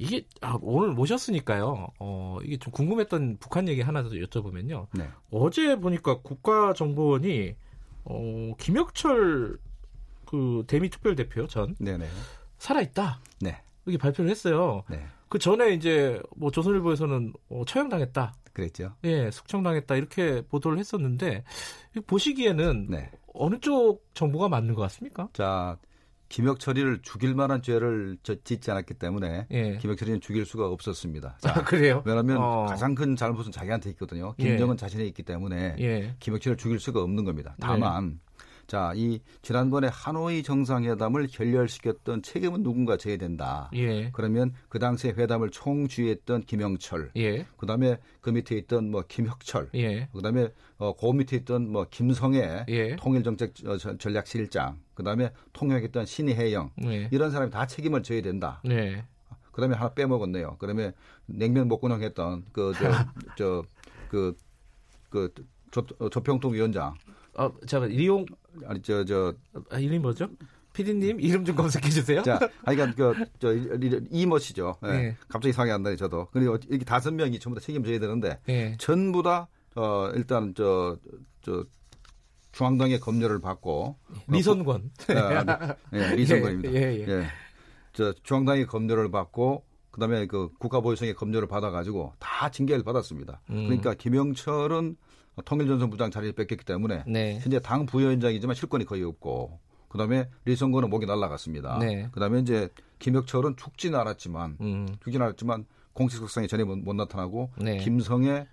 이게 아, 오늘 모셨으니까요. 어, 이게 좀 궁금했던 북한 얘기 하나 더 여쭤보면요. 네. 어제 보니까 국가정보원이 어, 김혁철 그 대미 특별 대표 전 네네. 살아 있다. 네. 이렇게 발표를 했어요. 네. 그 전에 이제 뭐 조선일보에서는 어, 처형당했다. 그랬죠. 예, 숙청당했다 이렇게 보도를 했었는데 보시기에는 네. 어느 쪽 정보가 맞는 것 같습니까? 자, 김혁철이를 죽일 만한 죄를 짓지 않았기 때문에 예. 김혁철이는 죽일 수가 없었습니다. 자, 아, 그래요? 왜냐하면 어. 가장 큰 잘못은 자기한테 있거든요. 김정은 예. 자신에 있기 때문에 예. 김혁철을 죽일 수가 없는 겁니다. 다만 네. 자, 이 지난번에 하노이 정상회담을 결렬시켰던 책임은 누군가 져야 된다. 예. 그러면 그 당시에 회담을 총주의했던 김영철, 예. 그다음에 그 밑에 있던 뭐 김혁철, 예. 그다음에 어, 그 밑에 있던 뭐 김성애 예. 통일정책 어, 전략실장, 그다음에 통역했던 신희혜영 예. 이런 사람이 다 책임을 져야 된다. 네. 그다음에 하나 빼먹었네요. 그러면 냉면 목구멍 했던 그 저 저그그 조평통 위원장 어, 잠깐 리용 아니 저저 아, 이름이 뭐죠? 피디님 이름 좀 검색해 주세요. 자, 아니 그러니까 그저 이모시죠. 예. 네. 갑자기 안 나요, 저도. 그리고 이렇게 다섯 명이 전부 다 책임져야 되는데 네. 전부 다 어, 일단 저 저 중앙당의 검열을 받고 리선권. 아, 네, 리선권입니다. 예, 예, 예. 저 중앙당의 검열을 받고 그다음에 그 국가보위성의 검열을 받아가지고 다 징계를 받았습니다. 음. 그러니까 김영철은 통일전선 부장 자리를 뺏겼기 때문에 네. 현재 당 부위원장이지만 실권이 거의 없고 그다음에 리성건은 목이 날라갔습니다. 네. 그다음에 이제 김혁철은 죽지는 않았지만 음. 죽지는 않았지만 공식석상에 전혀 못, 못 나타나고 네. 김성애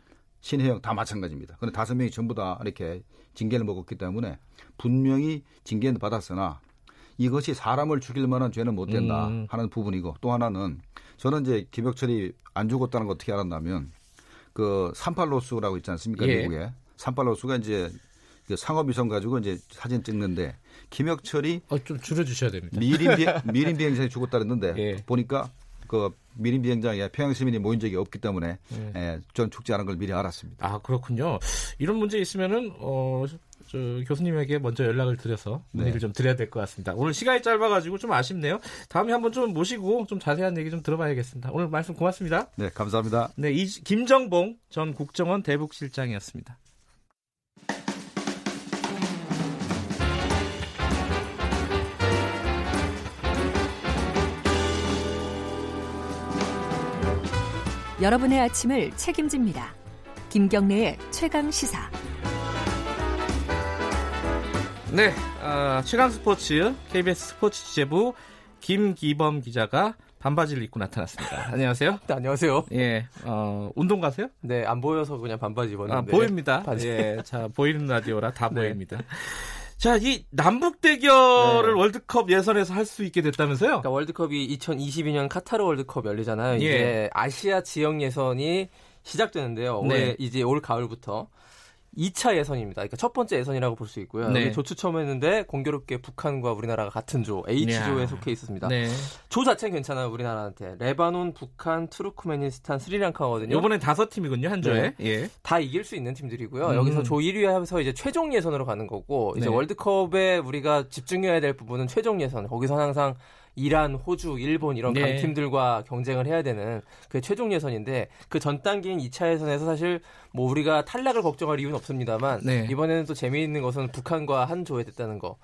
신혜영 다 마찬가지입니다. 그런데 다섯 명이 전부 다 이렇게 징계를 먹었기 때문에 분명히 징계는 받았으나 이것이 사람을 죽일 만한 죄는 못 된다 음. 하는 부분이고 또 하나는 저는 이제 김혁철이 안 죽었다는 거 어떻게 알았냐면 그 삼팔로스라고 있지 않습니까 예. 미국에 삼팔로스가 이제 그 상업위성 가지고 이제 사진 찍는데 김혁철이 어, 좀 줄여주셔야 됩니다. 미린 비 미린 비행장에 죽었다 그랬는데 예. 보니까 그 미린 비행장에 평양 시민이 모인 적이 없기 때문에 예. 예, 전 죽지 않은 걸 미리 알았습니다. 아 그렇군요. 이런 문제 있으면은 어. 저 교수님에게 먼저 연락을 드려서 문의를 네. 좀 드려야 될 것 같습니다. 오늘 시간이 짧아가지고 좀 아쉽네요. 다음에 한번 좀 모시고 좀 자세한 얘기 좀 들어봐야겠습니다. 오늘 말씀 고맙습니다. 네, 감사합니다. 네, 이, 김정봉 전 국정원 대북실장이었습니다. 여러분의 아침을 책임집니다. 김경래의 최강 시사. 네, 어, 최강 스포츠 KBS 스포츠 취재부 김기범 기자가 반바지를 입고 나타났습니다. 안녕하세요. 네, 안녕하세요. 예, 어, 운동 가세요? 네, 안 보여서 그냥 반바지 입었는데. 아, 보입니다. 바지. 예, 자, 보이는 라디오라 다 네. 보입니다. 자, 이 남북 대결을 네. 월드컵 예선에서 할 수 있게 됐다면서요? 그러니까 월드컵이 2022년 카타르 월드컵 열리잖아요. 예. 이제 아시아 지역 예선이 시작되는데요. 올해 네. 이제 올 가을부터 2차 예선입니다. 그러니까 첫 번째 예선이라고 볼 수 있고요. 네. 조추 처음 했는데 공교롭게 북한과 우리나라가 같은 조 H조에 야. 속해 있었습니다. 네. 조 자체는 괜찮아요. 우리나라한테. 레바논, 북한, 투르크메니스탄, 스리랑카거든요. 이번엔 다섯 팀이군요. 한 조에. 네. 예. 다 이길 수 있는 팀들이고요. 음. 여기서 조 1위 하면서 이제 최종 예선으로 가는 거고 이제 네. 월드컵에 우리가 집중해야 될 부분은 최종 예선. 거기서 항상 이란, 호주, 일본 이런 네. 강팀들과 경쟁을 해야 되는 그 최종 예선인데 그 전 단계인 2차 예선에서 사실 뭐 우리가 탈락을 걱정할 이유는 없습니다만 네. 이번에는 또 재미있는 것은 북한과 한 조에 됐다는 거.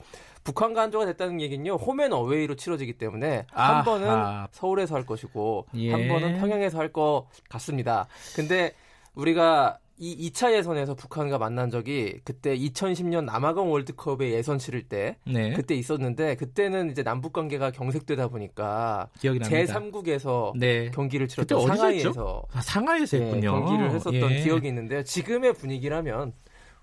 북한과 한 조가 됐다는 얘기는요 홈앤 어웨이로 치러지기 때문에 아하. 한 번은 서울에서 할 것이고 예. 한 번은 평양에서 할 것 같습니다. 근데 우리가 이 2차 예선에서 북한과 만난 적이 그때 2010년 남아공 월드컵에 예선 치를 때 네. 그때 있었는데 그때는 이제 남북 관계가 경색되다 보니까 제3국에서 네. 경기를 치렀던 상하이에서 아, 상하이에서 네, 했군요. 경기를 했었던 예. 기억이 있는데요. 지금의 분위기라면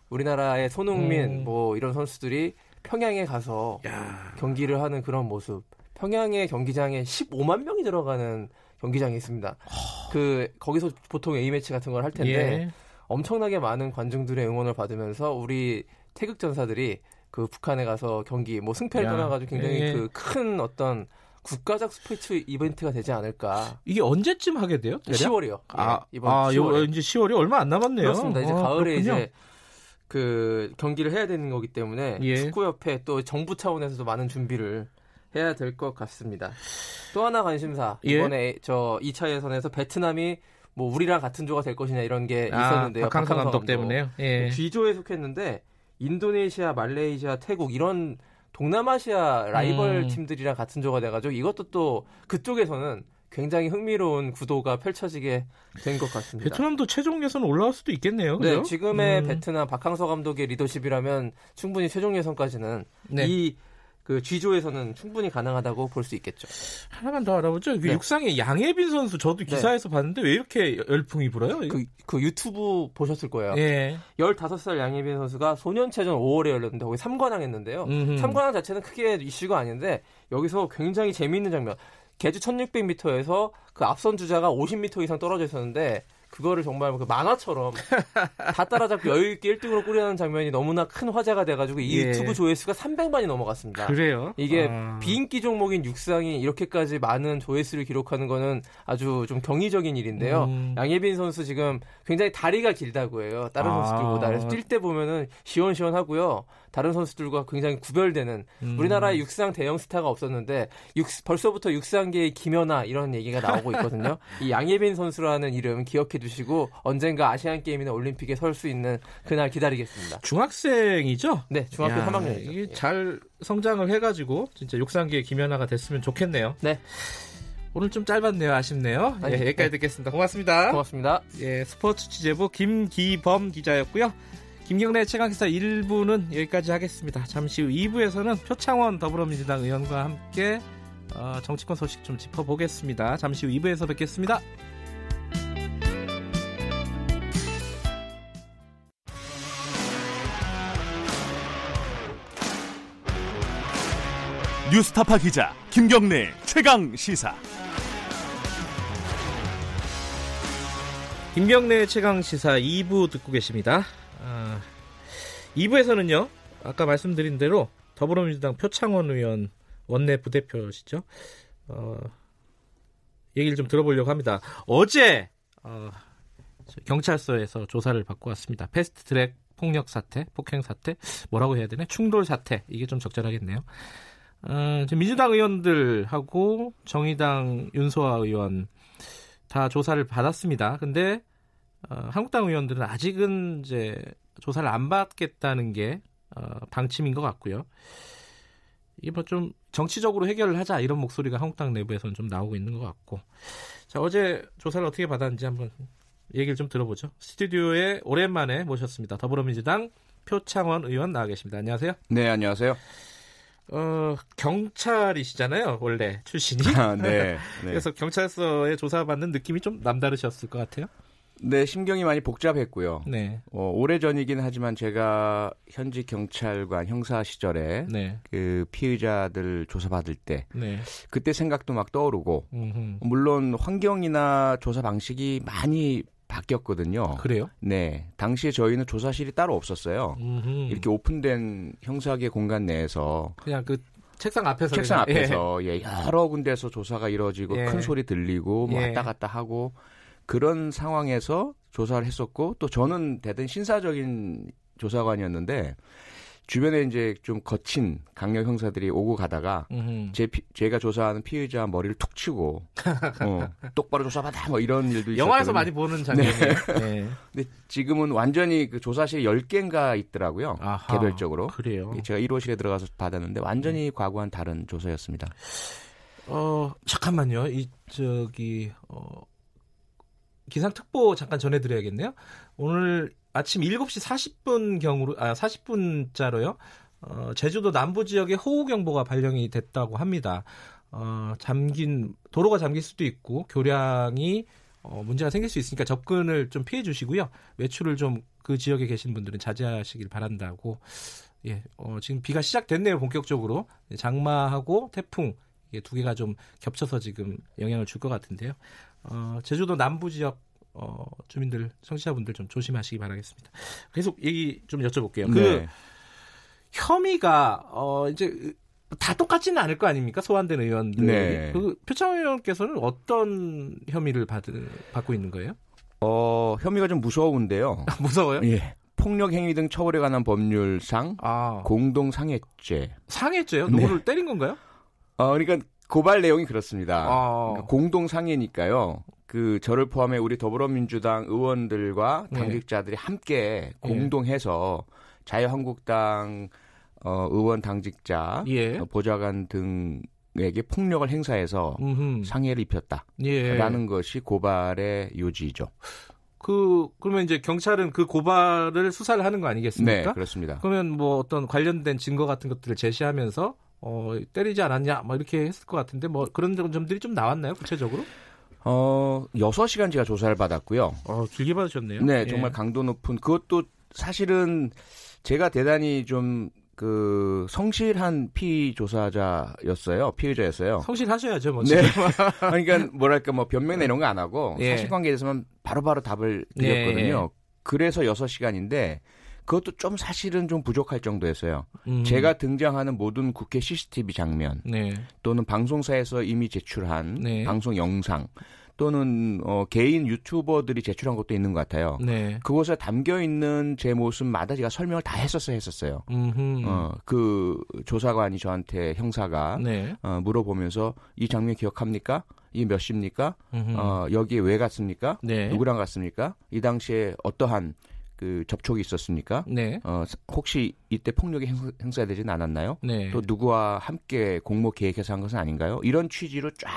우리나라의 손흥민 음. 뭐 이런 선수들이 평양에 가서 야. 경기를 하는 그런 모습. 평양의 경기장에 15만 명이 들어가는 경기장이 있습니다. 허. 그 거기서 보통 A 매치 같은 걸 할 텐데 예. 엄청나게 많은 관중들의 응원을 받으면서 우리 태극 전사들이 그 북한에 가서 경기 뭐 승패를 야, 떠나가지고 굉장히 예. 그큰 어떤 국가적 스포츠 이벤트가 되지 않을까. 이게 언제쯤 하게 돼요? 대략? 10월이요. 아, 예, 이번 아, 10월. 이제 10월이 얼마 안 남았네요. 그렇습니다. 이제 아, 가을에 그렇군요. 이제 그 경기를 해야 되는 거기 때문에 예. 축구협회 또 정부 차원에서도 많은 준비를 해야 될 것 같습니다. 또 하나 관심사. 예. 이번에 저 2차 예선에서 베트남이 뭐 우리랑 같은 조가 될 것이냐 이런 게 아, 있었는데요. 박항서 감독, 때문에요. 예. G조에 속했는데 인도네시아, 말레이시아, 태국 이런 동남아시아 라이벌 음. 팀들이랑 같은 조가 돼가지고 이것도 또 그쪽에서는 굉장히 흥미로운 구도가 펼쳐지게 된 것 같습니다. 베트남도 최종 예선 올라올 수도 있겠네요. 그죠? 네, 지금의 음. 베트남 박항서 감독의 리더십이라면 충분히 최종 예선까지는 네. 이 그 G조에서는 충분히 가능하다고 볼 수 있겠죠. 하나만 더 알아보죠. 그 네. 육상의 양혜빈 선수 저도 네. 기사에서 네. 봤는데 왜 이렇게 열풍이 불어요? 그, 그 유튜브 보셨을 거예요. 예. 15살 양혜빈 선수가 소년체전 5월에 열렸는데 거기 3관왕 했는데요. 3관왕 자체는 크게 이슈가 아닌데 여기서 굉장히 재미있는 장면. 개주 1600m에서 그 앞선 주자가 50m 이상 떨어져 있었는데 그거를 정말 그 만화처럼 다 따라잡고 여유 있게 1등으로 꾸려는 장면이 너무나 큰 화제가 돼가지고 이 예. 유튜브 조회수가 300만이 넘어갔습니다. 그래요? 이게 아. 비인기 종목인 육상이 이렇게까지 많은 조회수를 기록하는 거는 아주 좀 경이적인 일인데요. 음. 양예빈 선수 지금 굉장히 다리가 길다고 해요. 다른 아. 선수들보다. 그래서 뛸 때 보면은 시원시원하고요. 다른 선수들과 굉장히 구별되는 음. 우리나라에 육상 대형 스타가 없었는데 육, 벌써부터 육상계의 김연아 이런 얘기가 나오고 있거든요. 이 양예빈 선수라는 이름 기억해 두시고 언젠가 아시안 게임이나 올림픽에 설 수 있는 그날 기다리겠습니다. 중학생이죠? 네, 중학교 야, 3학년이죠. 이게 잘 성장을 해가지고 진짜 육상계의 김연아가 됐으면 좋겠네요. 네. 오늘 좀 짧았네요. 아쉽네요. 아니, 예, 여기까지 네. 듣겠습니다. 고맙습니다. 고맙습니다. 예, 스포츠 취재부 김기범 기자였고요. 김경래 최강기사 1부는 여기까지 하겠습니다. 잠시 후 2부에서는 표창원 더불어민주당 의원과 함께 어, 정치권 소식 좀 짚어보겠습니다. 잠시 후 2부에서 뵙겠습니다. 뉴스타파 기자 김경래 최강 시사. 김경래 최강 시사 2부 듣고 계십니다. 아, 2부에서는요. 아까 말씀드린 대로 더불어민주당 표창원 의원 원내 부대표시죠. 어, 얘기를 좀 들어보려고 합니다. 어제 어, 경찰서에서 조사를 받고 왔습니다. 패스트트랙 폭력 사태, 폭행 사태, 뭐라고 해야 되나? 충돌 사태 이게 좀 적절하겠네요. 어, 민주당 의원들하고 정의당 윤소아 의원 다 조사를 받았습니다. 근데 어, 한국당 의원들은 아직은 이제 조사를 안 받겠다는 게 어, 방침인 것 같고요. 이게 뭐 좀 정치적으로 해결을 하자 이런 목소리가 한국당 내부에서는 좀 나오고 있는 것 같고. 자 어제 조사를 어떻게 받았는지 한번 얘기를 좀 들어보죠. 스튜디오에 오랜만에 모셨습니다. 더불어민주당 표창원 의원 나와 계십니다. 안녕하세요. 네, 안녕하세요. 어, 경찰이시잖아요, 원래 출신이. 아, 네, 네. 그래서 경찰서에 조사받는 느낌이 좀 남다르셨을 것 같아요. 네, 심경이 많이 복잡했고요. 네. 어, 오래 전이긴 하지만 제가 현직 경찰관 형사 시절에 네. 그 피의자들 조사받을 때 네. 그때 생각도 막 떠오르고 음흠. 물론 환경이나 조사 방식이 많이 바뀌었거든요. 그래요? 네. 당시에 저희는 조사실이 따로 없었어요. 음흠. 이렇게 오픈된 형사계 공간 내에서 그냥 그 책상 앞에서 책상 앞에서 예. 예, 여러 군데서 조사가 이루어지고 예. 큰 소리 들리고 뭐 예. 왔다 갔다 하고 그런 상황에서 조사를 했었고 또 저는 대단히 신사적인 조사관이었는데 주변에 이제 좀 거친 강력 형사들이 오고 가다가 제 피, 제가 조사하는 피의자 머리를 툭 치고 어, 똑바로 조사받아 뭐 이런 일도 있었거든요. 영화에서 많이 보는 장면이에요. 네. 네. 근데 지금은 완전히 그 조사실 10개인가 있더라고요. 아하, 개별적으로. 그래요. 제가 1호실에 들어가서 받았는데 완전히 네. 과거와는 다른 조사였습니다. 어, 잠깐만요. 이 저기 어 기상 특보 잠깐 전해드려야겠네요. 오늘 아침 7시 40분 경으로 아 40분자로요. 어, 제주도 남부 지역에 호우 경보가 발령이 됐다고 합니다. 어, 잠긴 도로가 잠길 수도 있고 교량이 어, 문제가 생길 수 있으니까 접근을 좀 피해 주시고요. 외출을 좀 그 지역에 계신 분들은 자제하시길 바란다고. 예, 어, 지금 비가 시작됐네요, 본격적으로. 장마하고 태풍, 이게 두 개가 좀 겹쳐서 지금 영향을 줄 것 같은데요. 어, 제주도 남부 지역 어, 주민들, 청취자분들 좀 조심하시기 바라겠습니다. 계속 얘기 좀 여쭤볼게요. 그 네. 그 혐의가 어, 이제 다 똑같지는 않을 거 아닙니까? 소환된 의원들. 네. 그 표창 의원께서는 어떤 혐의를 받, 받고 있는 거예요? 어, 혐의가 좀 무서운데요. 무서워요? 예. 폭력 행위 등 처벌에 관한 법률상 아. 공동 상해죄. 상해죄요? 누구를 네. 때린 건가요? 어, 그러니까 고발 내용이 그렇습니다. 아. 그러니까 공동 상해니까요. 그 저를 포함해 우리 더불어민주당 의원들과 네. 당직자들이 네. 함께 공동해서 자유한국당 어, 의원 당직자, 예. 어, 보좌관 등에게 폭력을 행사해서 음흠. 상해를 입혔다라는 예. 것이 고발의 요지죠. 그 그러면 이제 경찰은 그 고발을 수사를 하는 거 아니겠습니까? 네, 그렇습니다. 그러면 뭐 어떤 관련된 증거 같은 것들을 제시하면서 어 때리지 않았냐, 뭐 이렇게 했을 것 같은데 뭐 그런 점들이 좀 나왔나요, 구체적으로? 어, 6시간 제가 조사를 받았고요. 어, 길게 받으셨네요. 네, 예. 정말 강도 높은 그것도 사실은 제가 대단히 좀그 성실한 피의 조사자였어요. 피의자였어요. 성실하셔야죠, 뭐. 네. 그러니까 뭐랄까 뭐 변명이나 이런 거 안 하고 예. 사실관계에 대해서만 바로바로 답을 드렸거든요. 예. 그래서 6시간인데 그것도 좀 사실은 좀 부족할 정도였어요. 음. 제가 등장하는 모든 국회 CCTV 장면 네. 또는 방송사에서 이미 제출한 네. 방송 영상 또는 어, 개인 유튜버들이 제출한 것도 있는 것 같아요. 네. 그곳에 담겨 있는 제 모습마다 제가 설명을 다 했었어야 했었어요. 어, 그 조사관이 저한테 형사가 네. 어, 물어보면서 이 장면 기억합니까? 이몇 시입니까? 어, 여기에 왜 갔습니까? 네. 누구랑 갔습니까? 이 당시에 어떠한 그 접촉이 있었습니까? 네. 어, 혹시 이때 폭력이 행사 되지는 않았나요? 네. 또 누구와 함께 공모 계획해서 한 것은 아닌가요? 이런 취지로 쫙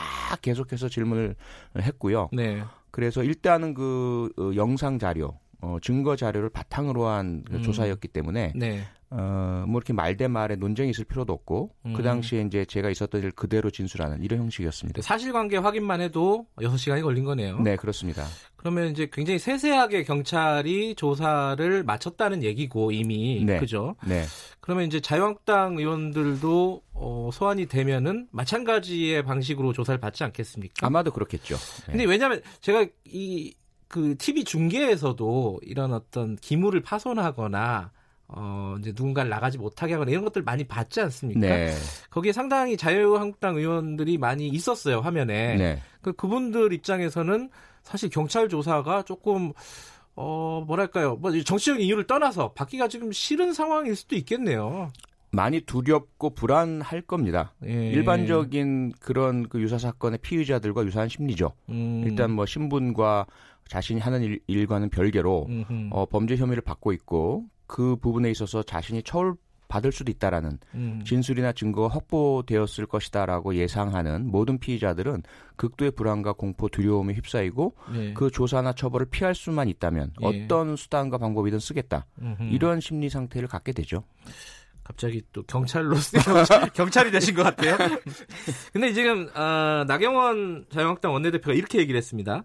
계속해서 질문을 했고요. 네. 그래서 일단은 그 어, 영상 자료, 어, 증거 자료를 바탕으로 한그 음. 조사였기 때문에 네. 어, 뭐 이렇게 말대 말에 논쟁이 있을 필요도 없고 그 음. 그 당시에 이제 제가 있었던 일 그대로 진술하는 이런 형식이었습니다. 사실관계 확인만 해도 6시간이 걸린 거네요. 네, 그렇습니다. 그러면 이제 굉장히 세세하게 경찰이 조사를 마쳤다는 얘기고 이미 네. 그죠? 네. 그러면 이제 자유한국당 의원들도 어, 소환이 되면은 마찬가지의 방식으로 조사를 받지 않겠습니까? 아마도 그렇겠죠. 네. 근데 왜냐하면 제가 이그 TV 중계에서도 이런 어떤 기물을 파손하거나 어, 이제 누군가를 나가지 못하게 하거나 이런 것들 많이 봤지 않습니까? 네. 거기에 상당히 자유한국당 의원들이 많이 있었어요, 화면에. 네. 그, 그분들 입장에서는 사실 경찰 조사가 조금 어, 뭐랄까요. 뭐 정치적인 이유를 떠나서 받기가 지금 싫은 상황일 수도 있겠네요. 많이 두렵고 불안할 겁니다. 예. 일반적인 그런 그 유사 사건의 피의자들과 유사한 심리죠. 음. 일단 뭐 신분과 자신이 하는 일, 과는 별개로 어, 범죄 혐의를 받고 있고 그 부분에 있어서 자신이 처울 받을 수도 있다라는 음. 진술이나 증거가 확보되었을 것이다라고 예상하는 모든 피의자들은 극도의 불안과 공포, 두려움에 휩싸이고 네. 그 조사나 처벌을 피할 수만 있다면 예. 어떤 수단과 방법이든 쓰겠다 음흠. 이런 심리 상태를 갖게 되죠. 갑자기 또 경찰로 경찰이 되신 것 같아요. 근데 지금 어, 나경원 자유한국당 원내대표가 이렇게 얘기를 했습니다.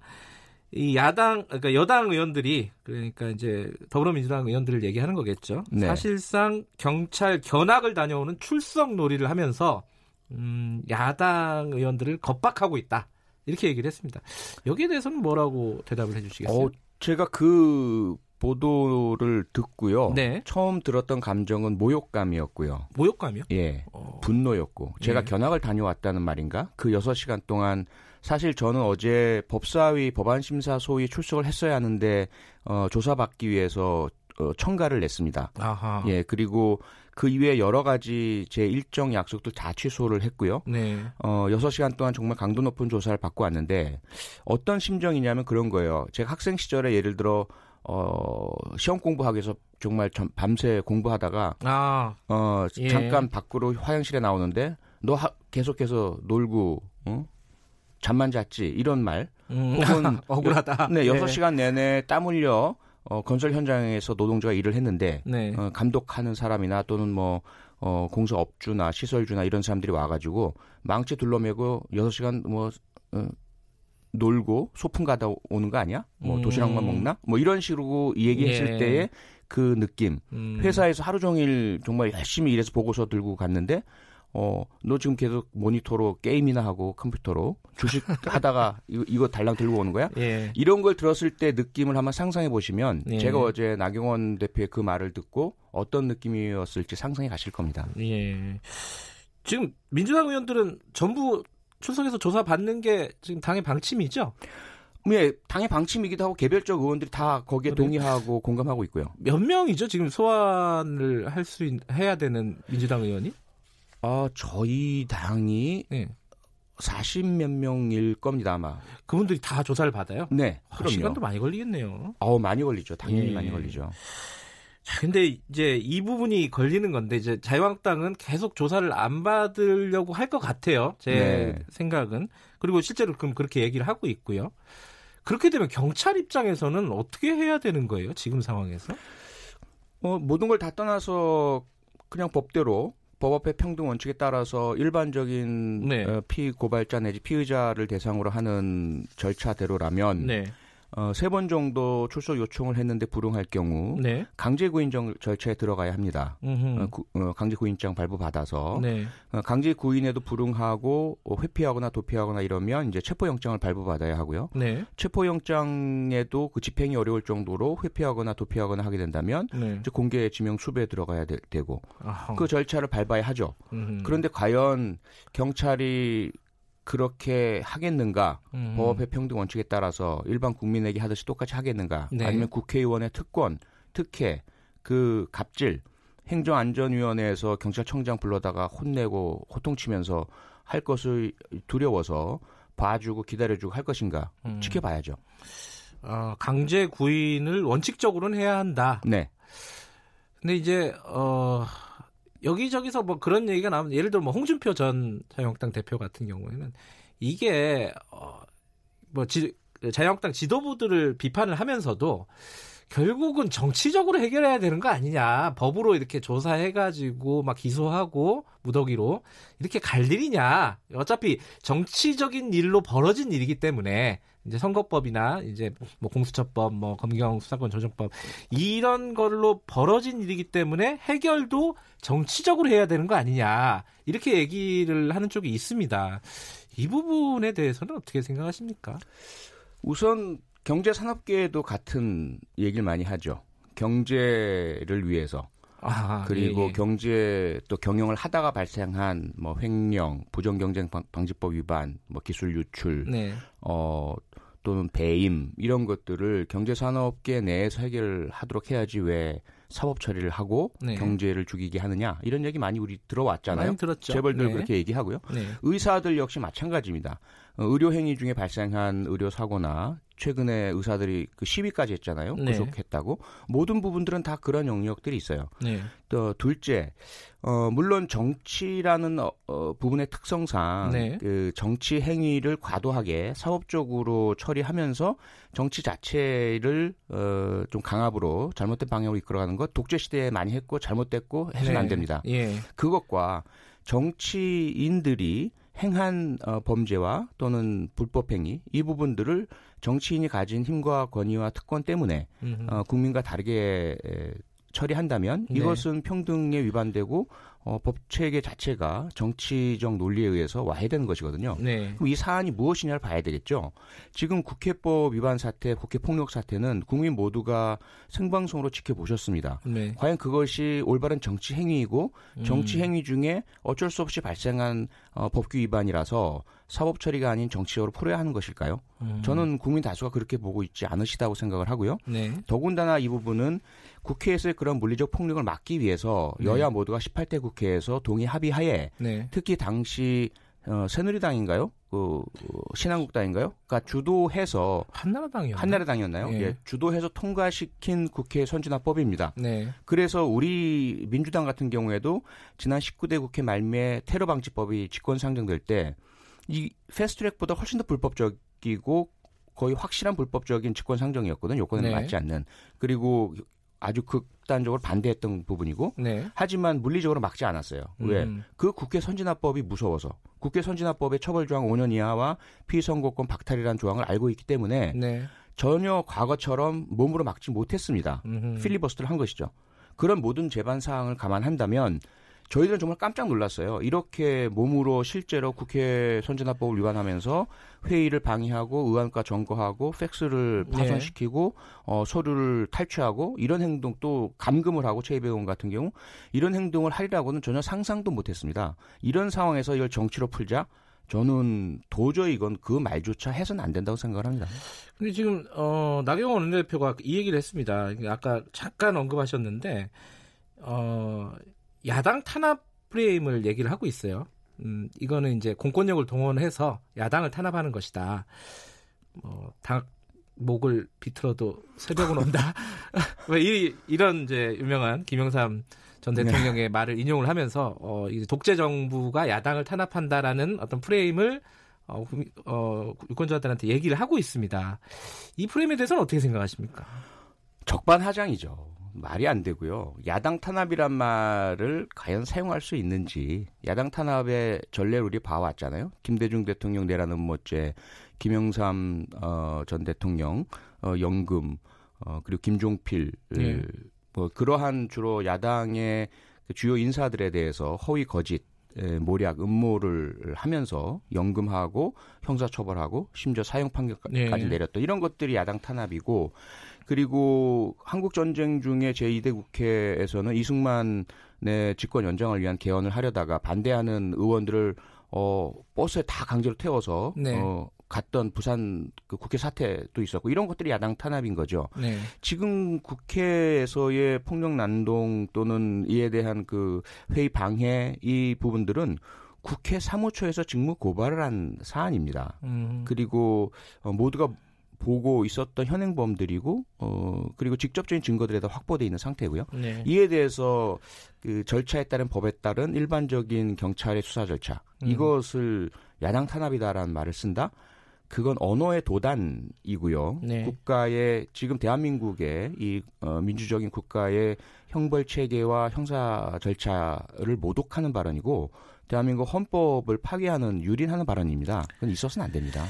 이 야당 그러니까 여당 의원들이 그러니까 이제 더불어민주당 의원들을 얘기하는 거겠죠. 네. 사실상 경찰 견학을 다녀오는 출석 놀이를 하면서 음, 야당 의원들을 겁박하고 있다. 이렇게 얘기를 했습니다. 여기에 대해서는 뭐라고 대답을 해 주시겠어요? 어, 제가 그 보도를 듣고요. 네. 처음 들었던 감정은 모욕감이었고요. 모욕감이요? 예. 어... 분노였고. 제가 예. 견학을 다녀왔다는 말인가? 그 6시간 동안 사실 저는 어제 법사위 법안심사 소위 출석을 했어야 하는데 어, 조사받기 위해서 어, 청가를 냈습니다. 아하. 예, 그리고 그 이외에 여러 가지 제 일정 약속들 다 취소를 했고요. 네. 어, 6시간 동안 정말 강도 높은 조사를 받고 왔는데 어떤 심정이냐면 그런 거예요. 제가 학생 시절에 예를 들어 어, 시험 공부하기 위해서 정말 밤새 공부하다가 아, 어, 예. 잠깐 밖으로 화장실에 나오는데 너 하, 계속해서 놀고 어? 잠만 잤지 이런 말 음, 혹은 억울하다. 네, 6시간 내내 땀 흘려 어, 건설 현장에서 노동자가 일을 했는데 네. 어, 감독하는 사람이나 또는 뭐 어, 공사 업주나 시설주나 이런 사람들이 와가지고 망치 둘러매고 6시간 뭐 어, 놀고 소풍 가다 오는 거 아니야? 뭐 음. 도시락만 먹나? 뭐 이런 식으로 얘기했을 예. 때의 그 느낌. 음. 회사에서 하루 종일 정말 열심히 일해서 보고서 들고 갔는데 어, 너 지금 계속 모니터로 게임이나 하고 컴퓨터로 주식 하다가 이거, 이거 달랑 들고 오는 거야? 예. 이런 걸 들었을 때 느낌을 한번 상상해 보시면 예. 제가 어제 나경원 대표의 그 말을 듣고 어떤 느낌이었을지 상상해 가실 겁니다. 예. 지금 민주당 의원들은 전부 출석해서 조사 받는 게 지금 당의 방침이죠? 예, 당의 방침이기도 하고 개별적 의원들이 다 거기에 동의하고 공감하고 있고요. 몇 명이죠? 지금 소환을 할 수 해야 되는 민주당 의원이? 아, 저희 당이 네. 40몇 명일 겁니다, 아마. 그분들이 다 조사를 받아요? 네. 아, 그럼 시간도 많이 걸리겠네요. 어, 많이 걸리죠. 당연히 예. 많이 걸리죠. 자, 근데 이제 이 부분이 걸리는 건데 이제 자유한국당은 계속 조사를 안 받으려고 할 것 같아요. 제 네. 생각은. 그리고 실제로 그럼 그렇게 얘기를 하고 있고요. 그렇게 되면 경찰 입장에서는 어떻게 해야 되는 거예요? 지금 상황에서? 어, 모든 걸 다 떠나서 그냥 법대로 법 앞에 평등 원칙에 따라서 일반적인 네. 어, 피고발자 내지 피의자를 대상으로 하는 절차대로라면 네. 어, 세 번 정도 출석 요청을 했는데 불응할 경우 네. 강제 구인정 절차에 들어가야 합니다. 어, 구, 어, 강제 구인장 발부받아서 네. 어, 강제 구인에도 불응하고 어, 회피하거나 도피하거나 이러면 이제 체포영장을 발부받아야 하고요. 네. 체포영장에도 그 집행이 어려울 정도로 회피하거나 도피하거나 하게 된다면 네. 이제 공개 지명 수배에 들어가야 되, 고그 절차를 밟아야 하죠. 음흠. 그런데 과연 경찰이 그렇게 하겠는가? 음. 법의 평등 원칙에 따라서 일반 국민에게 하듯이 똑같이 하겠는가? 네. 아니면 국회의원의 특권, 특혜, 그 갑질, 행정안전위원회에서 경찰청장 불러다가 혼내고 호통치면서 할 것을 두려워서 봐주고 기다려주고 할 것인가? 음. 지켜봐야죠. 어, 강제 구인을 원칙적으로는 해야 한다. 네. 근데 이제 어 여기저기서 뭐 그런 얘기가 나오면 예를 들어 뭐 홍준표 전 자유한국당 대표 같은 경우에는 이게 어뭐 자유한국당 지도부들을 비판을 하면서도 결국은 정치적으로 해결해야 되는 거 아니냐. 법으로 이렇게 조사해가지고 막 기소하고 무더기로 이렇게 갈 일이냐. 어차피 정치적인 일로 벌어진 일이기 때문에 이제 선거법이나 이제 뭐 공수처법, 뭐 검경 수사권 조정법 이런 걸로 벌어진 일이기 때문에 해결도 정치적으로 해야 되는 거 아니냐. 이렇게 얘기를 하는 쪽이 있습니다. 이 부분에 대해서는 어떻게 생각하십니까? 우선 경제 산업계에도 같은 얘기를 많이 하죠. 경제를 위해서 아, 그리고 예, 예. 경제 또 경영을 하다가 발생한 뭐 횡령, 부정 경쟁 방지법 위반, 뭐 기술 유출, 네. 어 또는 배임 이런 것들을 경제 산업계 내에서 해결하도록 해야지 왜 사법 처리를 하고 네. 경제를 죽이게 하느냐 이런 얘기 많이 우리 들어왔잖아요. 많이. 재벌들 네. 그렇게 얘기하고요. 네. 의사들 역시 마찬가지입니다. 어, 의료 행위 중에 발생한 의료 사고나 최근에 의사들이 그 시위까지 했잖아요. 네. 구속했다고. 모든 부분들은 다 그런 영역들이 있어요. 네. 또 둘째, 어, 물론 정치라는 어, 어, 부분의 특성상 네. 그 정치 행위를 과도하게 사업적으로 처리하면서 정치 자체를 어, 좀 강압으로 잘못된 방향으로 이끌어가는 것 독재 시대에 많이 했고 잘못됐고 해서는 안 네. 됩니다. 예. 그것과 정치인들이 행한 어, 범죄와 또는 불법 행위 이 부분들을 정치인이 가진 힘과 권위와 특권 때문에 어, 국민과 다르게 에, 처리한다면 네. 이것은 평등에 위반되고 어, 법 체계 자체가 정치적 논리에 의해서 와해되는 것이거든요. 네. 그럼 이 사안이 무엇이냐를 봐야 되겠죠. 지금 국회법 위반 사태, 국회 폭력 사태는 국민 모두가 생방송으로 지켜보셨습니다. 네. 과연 그것이 올바른 정치 행위이고 정치 음. 행위 중에 어쩔 수 없이 발생한 어, 법규 위반이라서 사법 처리가 아닌 정치적으로 풀어야 하는 것일까요? 음. 저는 국민 다수가 그렇게 보고 있지 않으시다고 생각을 하고요. 네. 더군다나 이 부분은 국회에서의 그런 물리적 폭력을 막기 위해서 네. 여야 모두가 18대 국회에서 동의 합의하에 네. 특히 당시 어, 새누리당인가요? 그 어, 신한국당인가요? 그러니까 주도해서 한나라당이요. 한나라당이었나요? 예. 예. 주도해서 통과시킨 국회 선진화법입니다. 네. 그래서 우리 민주당 같은 경우에도 지난 19대 국회 말미에 테러 방지법이 직권 상정될 때 이 패스트트랙보다 훨씬 더 불법적이고 거의 확실한 불법적인 직권 상정이었거든요. 요건에 네. 맞지 않는. 그리고 아주 극단적으로 반대했던 부분이고 네. 하지만 물리적으로 막지 않았어요. 왜? 음. 그 국회 선진화법이 무서워서 국회 선진화법의 처벌 조항 5년 이하와 피선거권 박탈이라는 조항을 알고 있기 때문에 네. 전혀 과거처럼 몸으로 막지 못했습니다. 음흠. 필리버스터를 한 것이죠. 그런 모든 재반 사항을 감안한다면 저희들은 정말 깜짝 놀랐어요. 이렇게 몸으로 실제로 국회 선진화법을 위반하면서 회의를 방해하고 의안과 점거하고 팩스를 네. 파손시키고 네. 어, 서류를 탈취하고 이런 행동 또 감금을 하고 최이배원 같은 경우 이런 행동을 하리라고는 전혀 상상도 못했습니다. 이런 상황에서 이걸 정치로 풀자 저는 도저히 이건 그 말조차 해서는 안 된다고 생각을 합니다. 근데 지금 어 나경원 원내대표가 이 얘기를 했습니다. 아까 잠깐 언급하셨는데 어 야당 탄압 프레임을 얘기를 하고 있어요. 음, 이거는 이제 공권력을 동원해서 야당을 탄압하는 것이다. 뭐, 당, 목을 비틀어도 새벽은 온다. 이, 이런 이제 유명한 김영삼 전 네. 대통령의 네. 말을 인용을 하면서 어, 이제 독재 정부가 야당을 탄압한다라는 어떤 프레임을 어, 어, 유권자들한테 얘기를 하고 있습니다. 이 프레임에 대해서는 어떻게 생각하십니까? 적반하장이죠. 말이 안 되고요. 야당 탄압이란 말을 과연 사용할 수 있는지 야당 탄압의 전례를 우리 봐왔잖아요. 김대중 대통령 내라는 뭐죄, 김영삼 어, 전 대통령 어, 연금 어, 그리고 김종필 네. 뭐 그러한 주로 야당의 그 주요 인사들에 대해서 허위 거짓 모략, 음모를 하면서 연금하고 형사처벌하고 심지어 사형 판결까지 네. 내렸던 이런 것들이 야당 탄압이고 그리고 한국 전쟁 중에 제2대 국회에서는 이승만의 집권 연장을 위한 개헌을 하려다가 반대하는 의원들을 어 버스에 다 강제로 태워서 네. 어 갔던 부산 그 국회 사태도 있었고 이런 것들이 야당 탄압인 거죠. 네. 지금 국회에서의 폭력 난동 또는 이에 대한 그 회의 방해 이 부분들은 국회 사무처에서 직무 고발을 한 사안입니다. 음. 그리고 어, 모두가 보고 있었던 현행범들이고 어 그리고 직접적인 증거들에 다 확보돼 있는 상태고요. 네. 이에 대해서 그 절차에 따른 법에 따른 일반적인 경찰의 수사 절차 음. 이것을 야당 탄압이다라는 말을 쓴다. 그건 언어의 도단이고요. 네. 국가의 지금 대한민국의 이 어, 민주적인 국가의 형벌 체계와 형사 절차를 모독하는 발언이고 대한민국 헌법을 파괴하는 유린하는 발언입니다. 그건 있어서는 안 됩니다.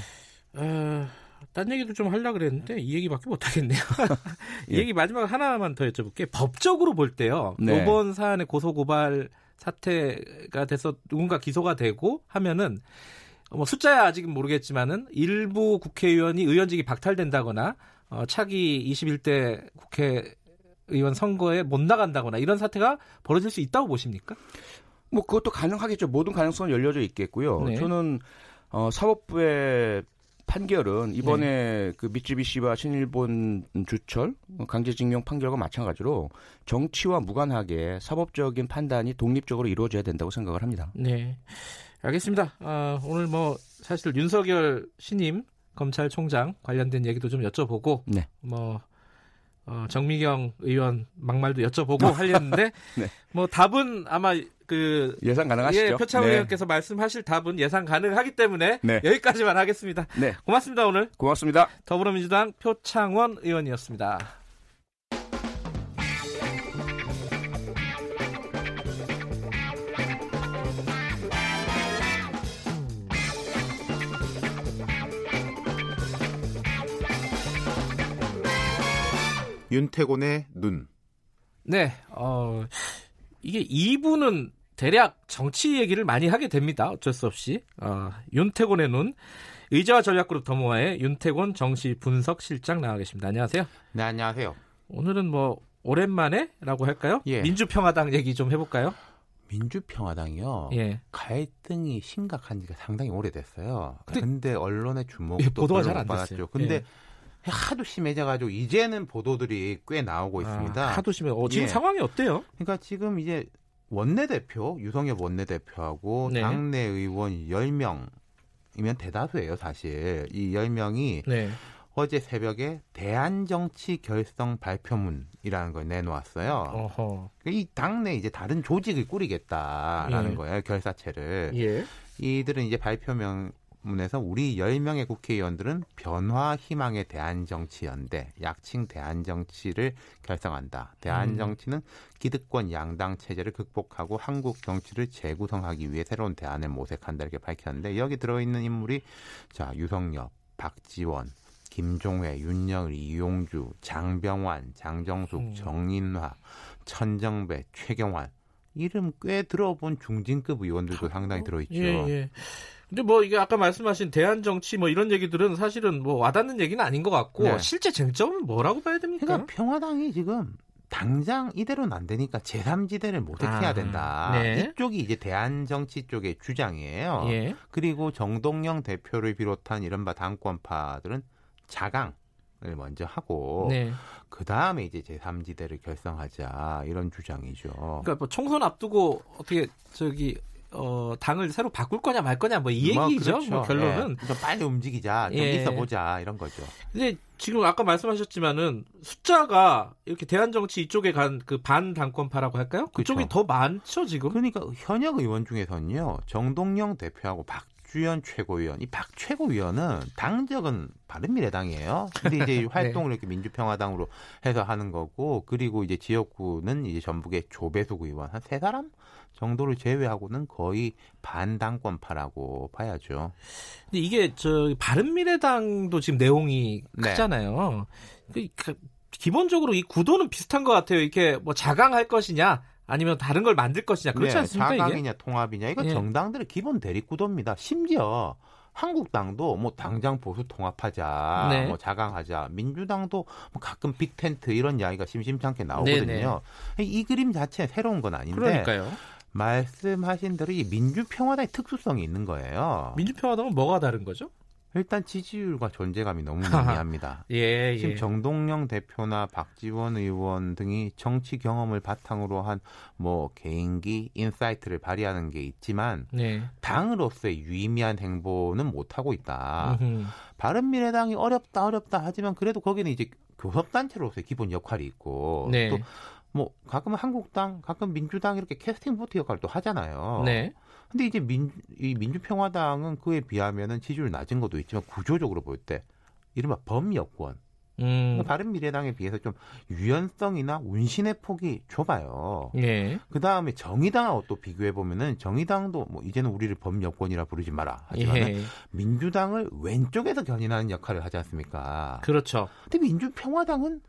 어, 딴 얘기도 좀 하려 그랬는데 이 얘기밖에 못 하겠네요. 이 예. 얘기 마지막 하나만 더 여쭤볼게요. 법적으로 볼 때요. 네. 이번 사안의 고소 고발 사태가 돼서 누군가 기소가 되고 하면은 뭐 숫자야 아직은 모르겠지만은 일부 국회의원이 의원직이 박탈된다거나 어, 차기 21대 국회 의원 선거에 못 나간다거나 이런 사태가 벌어질 수 있다고 보십니까? 뭐 그것도 가능하겠죠. 모든 가능성은 열려져 있겠고요. 네. 저는 어, 사법부의 판결은 이번에 네. 그 미쯔비시와 신일본 주철 강제징용 판결과 마찬가지로 정치와 무관하게 사법적인 판단이 독립적으로 이루어져야 된다고 생각을 합니다. 네. 알겠습니다. 아, 오늘 뭐 사실 윤석열 신임 검찰총장 관련된 얘기도 좀 여쭤보고 네. 뭐 어, 정미경 의원 막말도 여쭤보고 하려는데 네. 뭐 답은 아마 그 예상 가능하시죠? 예, 표창 네. 의원께서 말씀하실 답은 예상 가능하기 때문에 네. 여기까지만 하겠습니다. 네. 고맙습니다 오늘. 고맙습니다. 더불어민주당 표창원 의원이었습니다. 윤태곤의 눈. 네, 어, 이게 2부는 대략 정치 얘기를 많이 하게 됩니다. 어쩔 수 없이. 어, 윤태곤의 눈. 의자와 전략그룹 더모아의 윤태곤 정치 분석 실장 나와 계십니다. 안녕하세요. 네, 안녕하세요. 오늘은 뭐 오랜만에라고 할까요? 예. 민주평화당 얘기 좀 해볼까요? 민주평화당이요. 예. 갈등이 심각한 지가 상당히 오래됐어요. 근데, 근데 언론의 주목도 예, 보도가 잘 안 됐어요. 근데 예. 하도 심해져가지고 이제는 보도들이 꽤 나오고 아, 있습니다. 아, 하도 심해. 어, 지금 예. 상황이 어때요? 그러니까 지금 이제 원내대표 유성엽 원내대표하고 네. 당내 의원 10명이면 대다수예요, 사실. 이 10명이 네. 어제 새벽에 대한정치 결성 발표문이라는 걸 내놓았어요. 어허. 이 당내 이제 다른 조직을 꾸리겠다라는 예. 거예요, 결사체를. 예. 이들은 이제 발표명 문에서 우리 10명의 국회의원들은 변화 희망의 대한정치연대, 약칭 대한정치를 결성한다. 대한정치는 기득권 양당 체제를 극복하고 한국 정치를 재구성하기 위해 새로운 대안을 모색한다 이렇게 밝혔는데 여기 들어있는 인물이 자 유성엽, 박지원, 김종회, 윤영을, 이용주, 장병환, 장정숙, 음. 정인화, 천정배, 최경환 이름 꽤 들어본 중진급 의원들도 상당히 들어있죠. 예, 예. 근데 뭐 이게 아까 말씀하신 대한 정치 뭐 이런 얘기들은 사실은 뭐 와닿는 얘기는 아닌 것 같고 네. 실제 쟁점은 뭐라고 봐야 됩니까? 그러니까 평화당이 지금 당장 이대로는 안 되니까 제3지대를 모색해야 아, 된다. 네. 이쪽이 이제 대한 정치 쪽의 주장이에요. 예. 그리고 정동영 대표를 비롯한 이른바 당권파들은 자강. 을 먼저 하고 네. 그 다음에 이제 제3지대를 결성하자 이런 주장이죠. 그러니까 뭐 총선 앞두고 어떻게 저기 어, 당을 새로 바꿀 거냐 말 거냐 뭐 이 얘기죠. 뭐, 그렇죠. 뭐 결론은 예. 빨리 움직이자, 좀 예. 있어 보자 이런 거죠. 근데 지금 아까 말씀하셨지만은 숫자가 이렇게 대한 정치 이쪽에 간 그 반 당권파라고 할까요? 그쪽이 그렇죠. 더 많죠 지금. 그러니까 현역 의원 중에서는요 정동영 대표하고 박 주현 최고위원, 이 박 최고위원은 당적은 바른미래당이에요. 근데 이제 네. 활동을 이렇게 민주평화당으로 해서 하는 거고, 그리고 이제 지역구는 이제 전북의 조배숙 의원 한 세 사람 정도를 제외하고는 거의 반당권파라고 봐야죠. 근데 이게 저 바른미래당도 지금 내용이 네. 크잖아요. 그, 그, 기본적으로 이 구도는 비슷한 것 같아요. 이렇게 뭐 자강할 것이냐 아니면 다른 걸 만들 것이냐 그렇지 네, 않습니까? 자강이냐 이게? 통합이냐 이거 네. 정당들의 기본 대립 구도입니다. 심지어 한국당도 뭐 당장 보수 통합하자, 네. 뭐 자강하자, 민주당도 뭐 가끔 big tent 이런 이야기가 심심찮게 나오거든요. 네네. 네. 이 그림 자체 새로운 건 아닌데. 그러니까요. 말씀하신 대로 이 민주평화당의 특수성이 있는 거예요. 민주평화당은 뭐가 다른 거죠? 일단 지지율과 존재감이 너무 미미합니다. 예, 지금 예. 정동영 대표나 박지원 의원 등이 정치 경험을 바탕으로 한 뭐 개인기 insight를 발휘하는 게 있지만 네. 당으로서의 유의미한 행보는 못 하고 있다. 바른미래당이 어렵다 어렵다 하지만 그래도 거기는 이제 교섭단체로서의 기본 역할이 있고 네. 또 뭐 가끔 한국당, 가끔 민주당 이렇게 캐스팅 보트 역할도 하잖아요. 네. 근데 이제 민, 이 민주평화당은 그에 비하면은 지지율 낮은 것도 있지만 구조적으로 볼 때 이른바 범여권 음. 다른 미래당에 비해서 좀 유연성이나 운신의 폭이 좁아요. 예. 그 다음에 정의당하고 또 비교해 보면은 정의당도 뭐 이제는 우리를 범여권이라 부르지 마라. 하지만 예. 민주당을 왼쪽에서 견인하는 역할을 하지 않습니까? 그렇죠. 근데 민주평화당은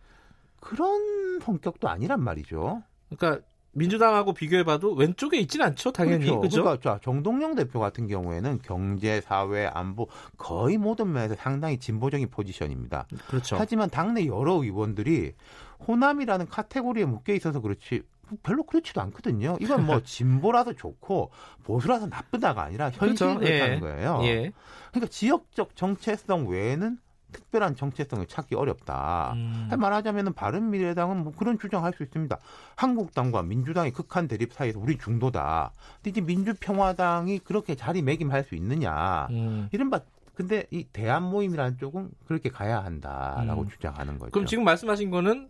그런 성격도 아니란 말이죠. 그러니까 민주당하고 비교해봐도 왼쪽에 있지는 않죠, 당연히. 그렇죠. 그렇죠? 그러니까 자, 정동영 대표 같은 경우에는 경제, 사회, 안보 거의 모든 면에서 상당히 진보적인 포지션입니다. 그렇죠. 하지만 당내 여러 의원들이 호남이라는 카테고리에 묶여 있어서 그렇지 별로 그렇지도 않거든요. 이건 뭐 진보라서 좋고 보수라서 나쁘다가 아니라 현실을 그렇죠. 예. 하는 거예요. 예. 그러니까 지역적 정체성 외에는 특별한 정체성을 찾기 어렵다. 음. 말하자면 바른 미래당은 뭐 그런 주장할 수 있습니다. 한국당과 민주당의 극한 대립 사이에서 우리 중도다. 근데 이제 민주평화당이 그렇게 자리매김할 수 있느냐. 음. 이른바 근데 이 대한 모임이라는 쪽은 그렇게 가야 한다라고 음. 주장하는 거죠. 그럼 지금 말씀하신 거는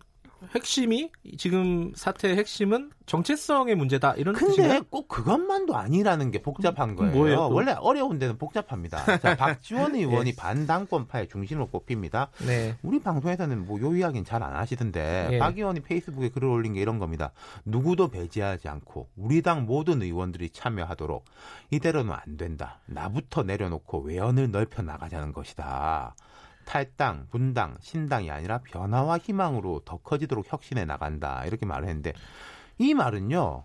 핵심이 지금 사태의 핵심은 정체성의 문제다 이런 근데 뜻인가요? 꼭 그것만도 아니라는 게 복잡한 거예요. 뭐예요? 원래 어려운 데는 복잡합니다. 자, 박지원 의원이 예. 반당권파의 중심으로 꼽힙니다. 네. 우리 방송에서는 뭐 요 이야기는 잘 안 하시던데 예. 박 의원이 페이스북에 글을 올린 게 이런 겁니다. 누구도 배제하지 않고 우리 당 모든 의원들이 참여하도록 이대로는 안 된다. 나부터 내려놓고 외연을 넓혀 나가자는 것이다. 탈당, 분당, 신당이 아니라 변화와 희망으로 더 커지도록 혁신해 나간다. 이렇게 말을 했는데 이 말은요.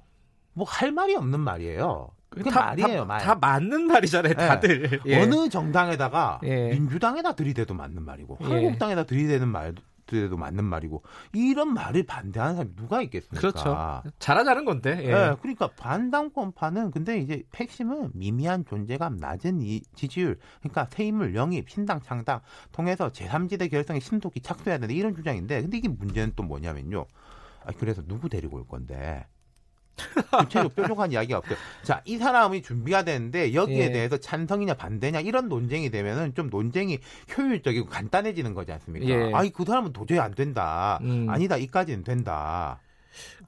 뭐 할 말이 없는 말이에요. 그 다, 말이에요, 다, 말. 다 맞는 말이잖아요, 예. 다들. 예. 어느 정당에다가 예. 민주당에다 들이대도 맞는 말이고 예. 한국당에다 들이대는 말 도 때도 맞는 말이고 이런 말을 반대하는 사람이 누가 있겠습니까? 그렇죠. 잘하자는 건데. 예. 네, 그러니까 반당권파는 근데 이제 핵심은 미미한 존재감 낮은 이 지지율, 그러니까 새인물 영입, 신당 창당 통해서 제3지대 결성에 신속히 착수해야 되는 이런 주장인데, 근데 이게 문제는 또 뭐냐면요. 아, 그래서 누구 데리고 올 건데? 구체적 뾰족한 이야기가 없어요. 자, 이 사람이 준비가 되는데 여기에 예. 대해서 찬성이냐 반대냐 이런 논쟁이 되면은 좀 논쟁이 효율적이고 간단해지는 거지 않습니까? 예. 아니 그 사람은 도저히 안 된다. 음. 아니다 이까지는 된다.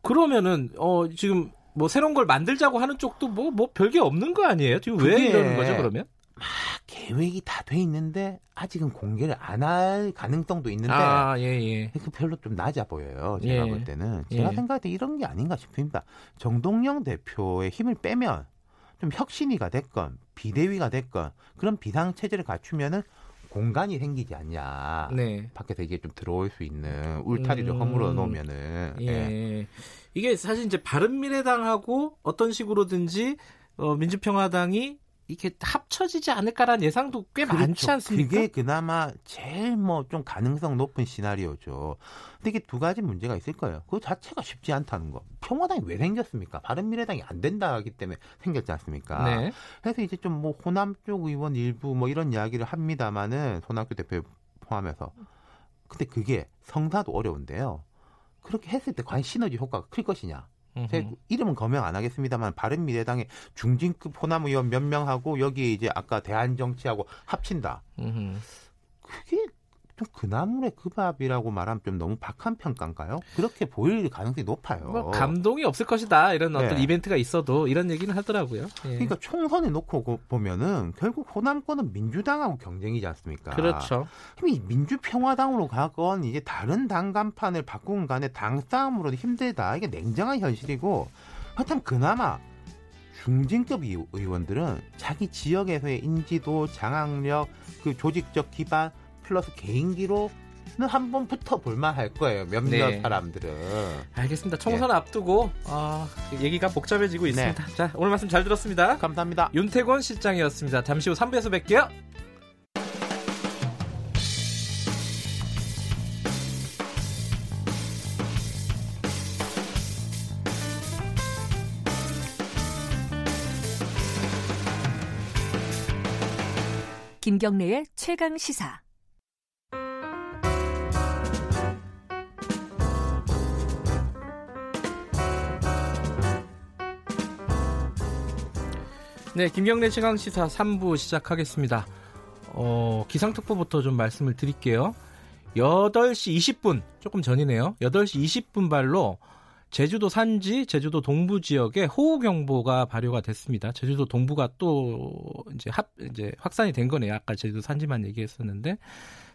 그러면은 어 지금 뭐 새로운 걸 만들자고 하는 쪽도 뭐뭐 뭐 별게 없는 거 아니에요? 지금 왜 이러는 거죠 그러면? 막 계획이 다 돼 있는데 아직은 공개를 안 할 가능성도 있는데 아, 예, 예. 그 별로 좀 낮아 보여요. 제가 예. 볼 때는 제가 예. 생각할 때 이런 게 아닌가 싶습니다. 정동영 대표의 힘을 빼면 좀 혁신위가 됐건 비대위가 됐건 그런 비상 체제를 갖추면은 공간이 생기지 않냐. 네. 밖에서 이게 좀 들어올 수 있는 울타리를 음, 허물어 놓으면은. 예. 예. 이게 사실 이제 바른 미래당하고 어떤 식으로든지 어, 민주평화당이 이게 합쳐지지 않을까라는 예상도 꽤 그렇죠. 많지 않습니까? 그게 그나마 제일 뭐 좀 가능성 높은 시나리오죠. 근데 이게 두 가지 문제가 있을 거예요. 그 자체가 쉽지 않다는 거. 평화당이 왜 생겼습니까? 바른미래당이 안 된다 하기 때문에 생겼지 않습니까? 네. 그래서 이제 좀 뭐 호남 쪽 의원 일부 뭐 이런 이야기를 합니다마는 손학규 대표 포함해서. 근데 그게 성사도 어려운데요. 그렇게 했을 때 과연 시너지 효과가 클 것이냐? 제 이름은 거명 안 하겠습니다만 바른 미래당의 중진급 호남 의원 몇 명하고 여기 이제 아까 대한정치하고 합친다. 음흠. 그게 좀 그나물의 그 밥이라고 말하면 좀 너무 박한 평가인가요? 그렇게 보일 가능성이 높아요. 뭐 감동이 없을 것이다 이런 어떤 네. 이벤트가 있어도 이런 얘기는 하더라고요. 예. 그러니까 총선에 놓고 보면은 결국 호남권은 민주당하고 경쟁이지 않습니까? 그렇죠. 이 민주평화당으로 가건 이제 다른 당 간판을 바꾸건 간에 당 싸움으로 힘들다 이게 냉정한 현실이고 하여튼 그나마 중진급 의원들은 자기 지역에서의 인지도, 장악력, 그 조직적 기반 플러스 개인기로 한번 붙어 볼 만 할 거예요. 몇몇 네. 사람들은. 알겠습니다. 총선 예. 앞두고 어, 얘기가 복잡해지고 네. 있습니다. 네. 자 오늘 말씀 잘 들었습니다. 감사합니다. 윤태권 실장이었습니다. 잠시 후 3부에서 뵐게요. 김경래의 최강 시사. 네, 김경래 최강 시사 3부 시작하겠습니다. 어, 기상특보부터 좀 말씀을 드릴게요. 8시 20분, 조금 전이네요. 8시 20분 발로 제주도 산지, 제주도 동부 지역에 호우 경보가 발효가 됐습니다. 제주도 동부가 또 이제 합 이제 확산이 된 거네요. 아까 제주도 산지만 얘기했었는데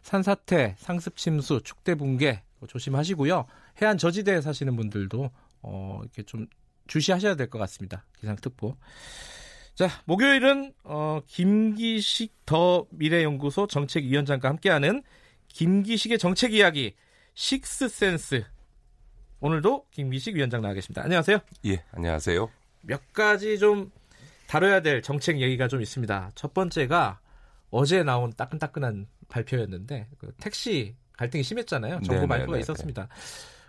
산사태, 상습 침수, 축대 붕괴 조심하시고요. 해안 저지대에 사시는 분들도 어 이렇게 좀 주시하셔야 될 것 같습니다. 기상특보. 자, 목요일은 어 김기식 더 미래연구소 정책위원장과 함께하는 김기식의 정책 이야기 식스 센스 오늘도 김기식 위원장 나와 계십니다. 안녕하세요. 예, 안녕하세요. 몇 가지 좀 다뤄야 될 정책 얘기가 좀 있습니다. 첫 번째가 어제 나온 따끈따끈한 발표였는데 그 택시 갈등이 심했잖아요. 정부 발표가 있었습니다.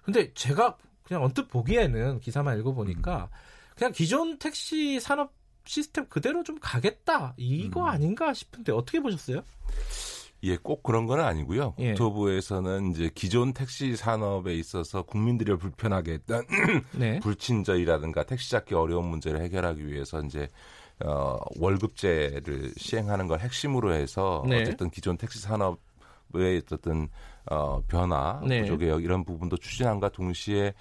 근데 제가 그냥 언뜻 보기에는 기사만 읽어보니까 음. 그냥 기존 택시 산업 시스템 그대로 좀 가겠다 이거 음. 아닌가 싶은데 어떻게 보셨어요? 예, 꼭 그런 건 아니고요. 예. 국토부에서는 이제 기존 택시 산업에 있어서 국민들을 불편하게 했던 네. 불친절이라든가 택시 잡기 어려운 문제를 해결하기 위해서 이제 어, 월급제를 시행하는 걸 핵심으로 해서 네. 어쨌든 기존 택시 산업 의 어떤 어, 변화, 네. 구조 개혁 이런 부분도 추진한과 동시에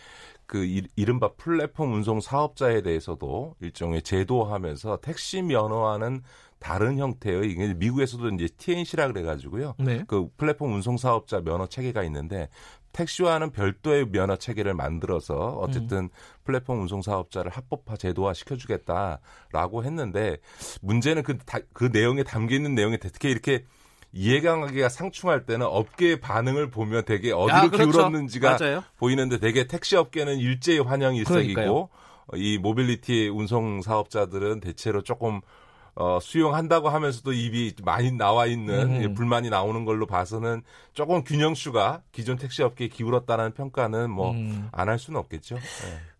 그 이른바 플랫폼 운송 사업자에 대해서도 일종의 제도화하면서 택시 면허와는 다른 형태의 이게 미국에서도 이제 TNC라 그래가지고요. 네. 그 플랫폼 운송 사업자 면허 체계가 있는데 택시와는 별도의 면허 체계를 만들어서 어쨌든 음. 플랫폼 운송 사업자를 합법화 제도화 시켜주겠다라고 했는데 문제는 그, 다, 그 내용에 담겨 있는 내용이 특히 이렇게 이해관계가 상충할 때는 업계의 반응을 보면 되게 어디로 아, 그렇죠. 기울었는지가 맞아요. 보이는데 되게 택시 업계는 일제히 환영 일색이고 이 모빌리티 운송 사업자들은 대체로 조금 어, 수용한다고 하면서도 입이 많이 나와 있는 음. 불만이 나오는 걸로 봐서는 조금 균형추가 기존 택시 업계에 기울었다는 평가는 뭐 안할 음. 수는 없겠죠. 네.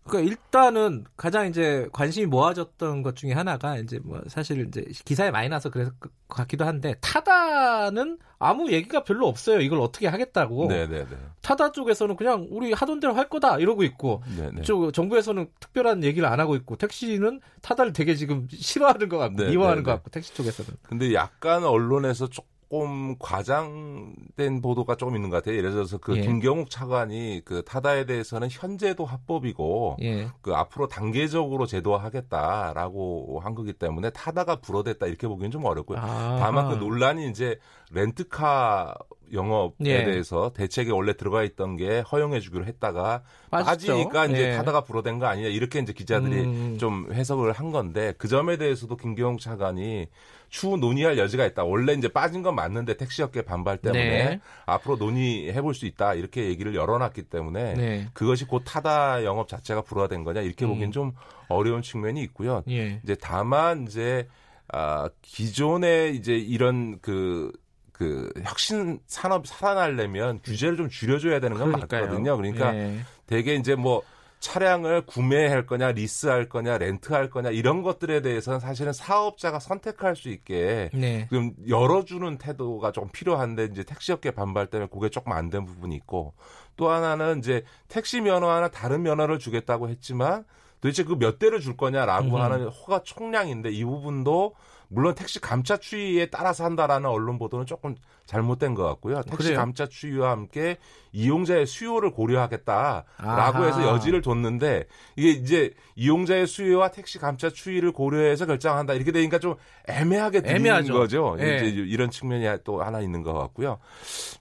그러니까 일단은 가장 이제 관심이 모아졌던 것 중에 하나가 이제 뭐 사실 이제 기사에 많이 나서 그래서 그 같기도 한데 타다는 아무 얘기가 별로 없어요. 이걸 어떻게 하겠다고. 네네네. 타다 쪽에서는 그냥 우리 하던 대로 할 거다 이러고 있고, 쪽 정부에서는 특별한 얘기를 안 하고 있고, 택시는 타다를 되게 지금 싫어하는 것 같고, 미워하는 것 같고, 택시 쪽에서는. 근데 약간 언론에서 조금 조금 과장된 보도가 조금 있는 것 같아요. 예를 들어서 그 예. 김경욱 차관이 그 타다에 대해서는 현재도 합법이고 예. 그 앞으로 단계적으로 제도화하겠다라고 한 거기 때문에 타다가 불어댔다 이렇게 보기는 좀 어렵고요. 아. 다만 그 논란이 이제 렌트카 영업에 예. 대해서 대책에 원래 들어가 있던 게 허용해 주기로 했다가 빠졌죠. 빠지니까 이제 예. 타다가 불어댄 거 아니냐 이렇게 이제 기자들이 음. 좀 해석을 한 건데 그 점에 대해서도 김경욱 차관이 추후 논의할 여지가 있다. 원래 이제 빠진 건 맞는데 택시업계 반발 때문에 네. 앞으로 논의해 볼 수 있다. 이렇게 얘기를 열어놨기 때문에 네. 그것이 곧 타다 영업 자체가 불화된 거냐 이렇게 음. 보기엔 좀 어려운 측면이 있고요. 예. 이제 다만 이제 아 기존에 이제 이런 그그 혁신 산업 살아나려면 규제를 좀 줄여줘야 되는 건 그러니까요. 맞거든요. 그러니까 예. 대개 이제 뭐 차량을 구매할 거냐, 리스할 거냐, 렌트할 거냐 이런 것들에 대해서는 사실은 사업자가 선택할 수 있게 네. 좀 열어주는 태도가 조금 필요한데 이제 택시업계 반발 때문에 그게 조금 안 된 부분이 있고 또 하나는 이제 택시 면허 하나 다른 면허를 주겠다고 했지만 도대체 그 몇 대를 줄 거냐라고 음. 하는 허가 총량인데 이 부분도 물론 택시 감차 추이에 따라서 한다라는 언론 보도는 조금 잘못된 것 같고요. 택시 그래요? 감차 추이와 함께 이용자의 수요를 고려하겠다라고 아하. 해서 여지를 뒀는데 이게 이제 이용자의 수요와 택시 감차 추이를 고려해서 결정한다 이렇게 되니까 좀 애매하게 들리는 거죠. 네. 이제 이런 측면이 또 하나 있는 것 같고요.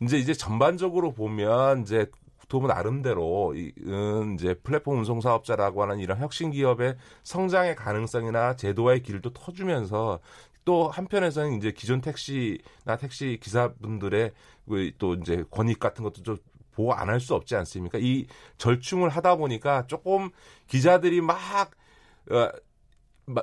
이제 이제 전반적으로 보면 이제 국토부 나름대로 음, 이제 플랫폼 운송 사업자라고 하는 이런 혁신 기업의 성장의 가능성이나 제도화의 길도 터주면서 또 한편에서는 이제 기존 택시나 택시 기사분들의 그또 이제 권익 같은 것도 좀 보호 안 할 수 없지 않습니까? 이 절충을 하다 보니까 조금 기자들이 막 어,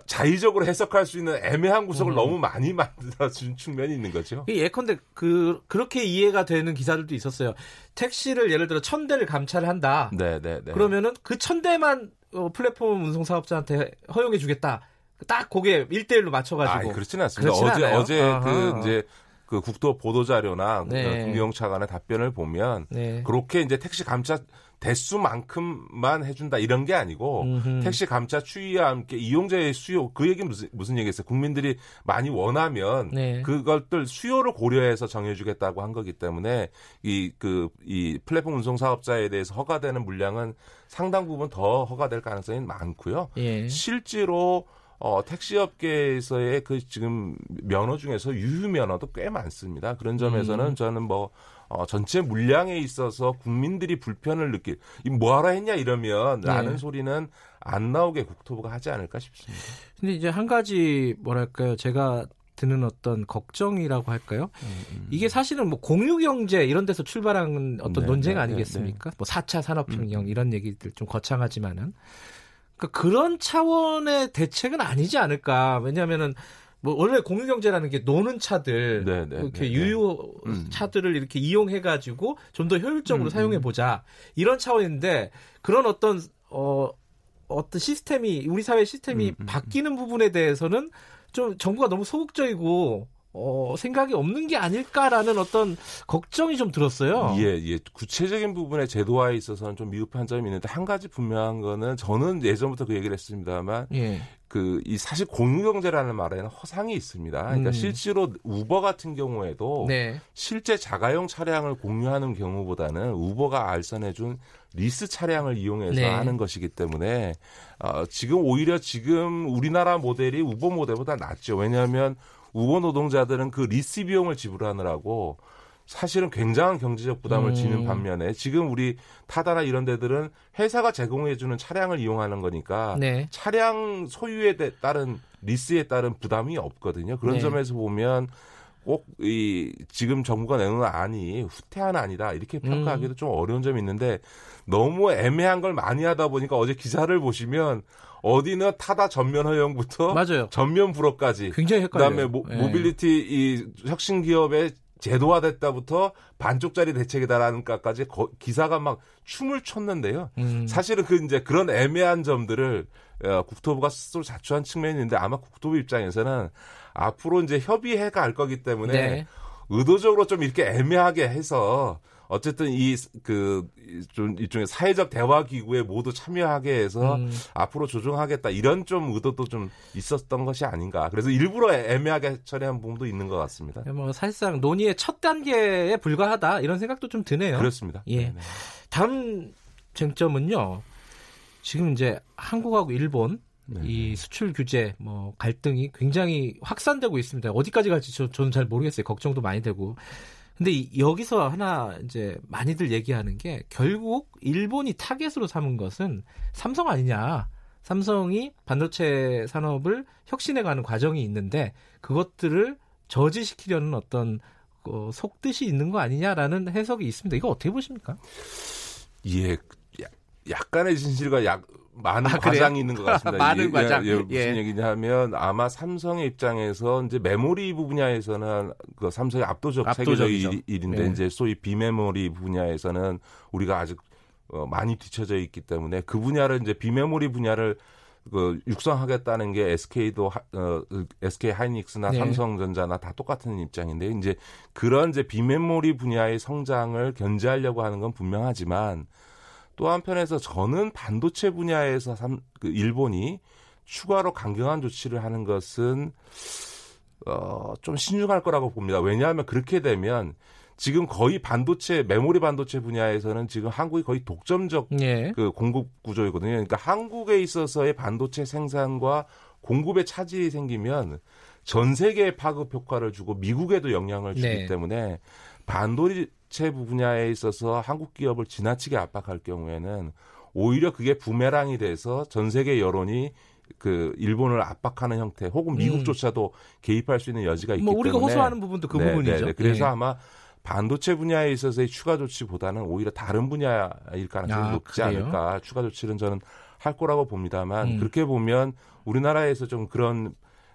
자의적으로 해석할 수 있는 애매한 구석을 음. 너무 많이 만들어준 측면이 있는 거죠. 예컨대 그 그렇게 이해가 되는 기사들도 있었어요. 택시를 예를 들어 천 대를 감찰을 한다. 네, 네, 네. 그러면은 그 천 대만 어, 플랫폼 운송 사업자한테 허용해 주겠다. 딱 거기에 1대1로 맞춰가지고. 아, 그렇지는 않습니다. 어제, 않아요? 어제 아하. 그 이제 그 국토 보도 자료나 네. 김경욱 차관의 답변을 보면 네. 그렇게 이제 택시 감차 대수만큼만 해준다 이런 게 아니고 음흠. 택시 감차 추이와 함께 이용자의 수요 그 얘기 무슨 무슨 얘기했어요? 국민들이 많이 원하면 네. 그것들 수요를 고려해서 정해주겠다고 한 거기 때문에 이 그이 그, 이 플랫폼 운송 사업자에 대해서 허가되는 물량은 상당 부분 더 허가될 가능성이 많고요. 예. 실제로 어, 택시업계에서의 그 지금 면허 중에서 유휴 면허도 꽤 많습니다. 그런 점에서는 음. 저는 뭐 어, 전체 물량에 있어서 국민들이 불편을 느낄, 이 뭐하러 했냐 이러면 네. 라는 소리는 안 나오게 국토부가 하지 않을까 싶습니다. 근데 이제 한 가지 뭐랄까요. 제가 드는 어떤 걱정이라고 할까요? 음, 음. 이게 사실은 뭐 공유 경제 이런 데서 출발한 어떤 네, 논쟁 네, 아니겠습니까? 네, 뭐 4차 산업혁명 음. 이런 얘기들 좀 거창하지만은 그러니까 그런 차원의 대책은 아니지 않을까? 왜냐하면은 뭐 원래 공유 경제라는 게 노는 차들 네네, 네, 이렇게 네, 네. 유효 음. 차들을 이렇게 이용해 가지고 좀 더 효율적으로 음, 음, 사용해 보자 이런 차원인데 그런 어떤 어 어떤 시스템이 우리 사회 시스템이 음, 음, 음. 바뀌는 부분에 대해서는 좀 정부가 너무 소극적이고 어, 생각이 없는 게 아닐까라는 어떤 걱정이 좀 들었어요. 예, 예. 구체적인 부분의 제도화에 있어서는 좀 미흡한 점이 있는데 한 가지 분명한 거는 저는 예전부터 그 얘기를 했습니다만 예. 그 이 사실 공유경제라는 말에는 허상이 있습니다. 그러니까 음. 실제로 우버 같은 경우에도 네. 실제 자가용 차량을 공유하는 경우보다는 우버가 알선해준 리스 차량을 이용해서 네. 하는 것이기 때문에 어, 지금 오히려 지금 우리나라 모델이 우버 모델보다 낫죠. 왜냐하면 우버 노동자들은 그 리스 비용을 지불하느라고 사실은 굉장한 경제적 부담을 음. 지는 반면에 지금 우리 타다나 이런 데들은 회사가 제공해주는 차량을 이용하는 거니까 네. 차량 소유에 따른 리스에 따른 부담이 없거든요. 그런 네. 점에서 보면 꼭 이 지금 정부가 내놓은 안이 후퇴한 안이다 이렇게 평가하기도 음. 좀 어려운 점이 있는데 너무 애매한 걸 많이 하다 보니까 어제 기사를 보시면 어디는 타다 전면 허용부터 맞아요. 전면 불허까지 굉장히 헷갈려요. 그다음에 모, 네. 모빌리티 이 혁신 기업의 제도화됐다부터 반쪽짜리 대책이다라는 까지 기사가 막 춤을 췄는데요. 음. 사실은 그 이제 그런 애매한 점들을 어, 국토부가 스스로 자초한 측면이 있는데 아마 국토부 입장에서는 앞으로 이제 협의해 갈 거기 때문에 네. 의도적으로 좀 이렇게 애매하게 해서 어쨌든 이 그 좀 일종의 사회적 대화 기구에 모두 참여하게 해서 음. 앞으로 조정하겠다 이런 좀 의도도 좀 있었던 것이 아닌가. 그래서 일부러 애매하게 처리한 부분도 있는 것 같습니다. 뭐 사실상 논의의 첫 단계에 불과하다 이런 생각도 좀 드네요. 그렇습니다. 예. 네네. 다음 쟁점은요. 지금 이제 한국하고 일본 네. 이 수출 규제 뭐 갈등이 굉장히 확산되고 있습니다. 어디까지 갈지 저, 저는 잘 모르겠어요. 걱정도 많이 되고. 근데 여기서 하나 이제 많이들 얘기하는 게 결국 일본이 타겟으로 삼은 것은 삼성 아니냐. 삼성이 반도체 산업을 혁신해가는 과정이 있는데 그것들을 저지시키려는 어떤 어, 속뜻이 있는 거 아니냐라는 해석이 있습니다. 이거 어떻게 보십니까? 예, 약간의 진실과 약, 많은 아, 과장이 있는 것 같습니다. 많은 예, 과장. 예, 무슨 예. 얘기냐면 아마 삼성의 입장에서 이제 메모리 분야에서는 그 삼성의 압도적 세계적 일, 인데 예. 이제 소위 비메모리 분야에서는 우리가 아직 어, 많이 뒤쳐져 있기 때문에 그 분야를 이제 비메모리 분야를 그 육성하겠다는 게 SK도 어, SK 하이닉스나 네. 삼성전자나 다 똑같은 입장인데 이제 그런 이제 비메모리 분야의 성장을 견제하려고 하는 건 분명하지만 또 한편에서 저는 반도체 분야에서 삼, 그 일본이 추가로 강경한 조치를 하는 것은 어, 좀 신중할 거라고 봅니다. 왜냐하면 그렇게 되면 지금 거의 반도체 메모리 반도체 분야에서는 지금 한국이 거의 독점적 예. 그 공급 구조이거든요. 그러니까 한국에 있어서의 반도체 생산과 공급의 차질이 생기면 전 세계에 파급 효과를 주고 미국에도 영향을 주기 네. 때문에 반도 체 분야에 있어서 한국 기업을 지나치게 압박할 경우에는 오히려 그게 부메랑이 돼서 전 세계 여론이 그 일본을 압박하는 형태 혹은 음. 미국조차도 음. 개입할 수 있는 여지가 있기 뭐 우리가 때문에 호소하는 부분도 그 네, 부분이죠. 네, 네. 그래서 네. 아마 반도체 분야에 있어서의 추가 조치보다는 오히려 다른 분야일 가능성이 아, 높지 그래요? 않을까. 추가 조치는 저는 할 거라고 봅니다만 음. 그렇게 보면 우리나라에서 좀 그런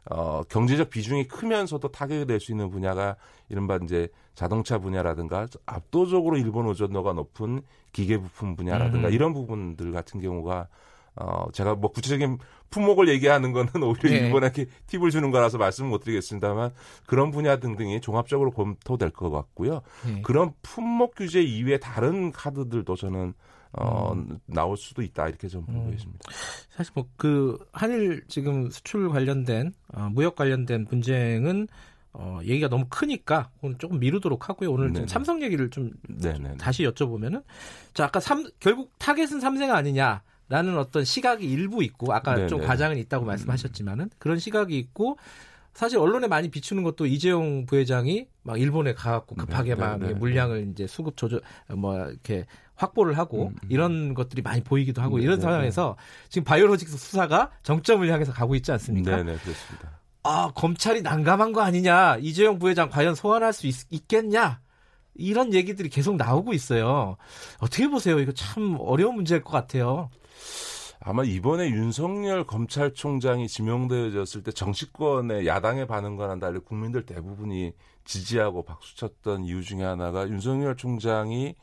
어, 경제적 비중이 크면서도 타격이 될 수 있는 분야가 이른바 이제 자동차 분야라든가 압도적으로 일본 의존도가 높은 기계 부품 분야라든가 음. 이런 부분들 같은 경우가 어, 제가 뭐 구체적인 품목을 얘기하는 거는 오히려 네. 일본에게 팁을 주는 거라서 말씀을 못 드리겠습니다만 그런 분야 등등이 종합적으로 검토될 것 같고요. 네. 그런 품목 규제 이외에 다른 카드들도 저는 어, 음. 나올 수도 있다 이렇게 좀 보고 음. 있습니다. 사실 뭐 그 한일 지금 수출 관련된 어, 무역 관련된 분쟁은 어, 얘기가 너무 크니까 오늘 조금 미루도록 하고요. 오늘 좀 삼성 얘기를 좀, 좀 다시 여쭤보면은 자 아까 삼, 결국 타겟은 삼성 아니냐 라는 어떤 시각이 일부 있고 아까 네네. 좀 과장은 있다고 말씀하셨지만은 그런 시각이 있고 사실 언론에 많이 비추는 것도 이재용 부회장이 막 일본에 가갖고 급하게 막 물량을 이제 수급 조절 뭐 이렇게 확보를 하고 음, 음. 이런 것들이 많이 보이기도 하고 네, 이런 상황에서 지금 바이오로직스 수사가 정점을 향해서 가고 있지 않습니까? 네, 네, 그렇습니다. 아, 검찰이 난감한 거 아니냐. 이재용 부회장 과연 소환할 수 있, 겠냐 이런 얘기들이 계속 나오고 있어요. 어떻게 보세요? 이거 참 어려운 문제일 것 같아요. 아마 이번에 윤석열 검찰총장이 지명되어졌을 때 정치권의 야당의 반응과는 달리 국민들 대부분이 지지하고 박수쳤던 이유 중에 하나가 윤석열 총장이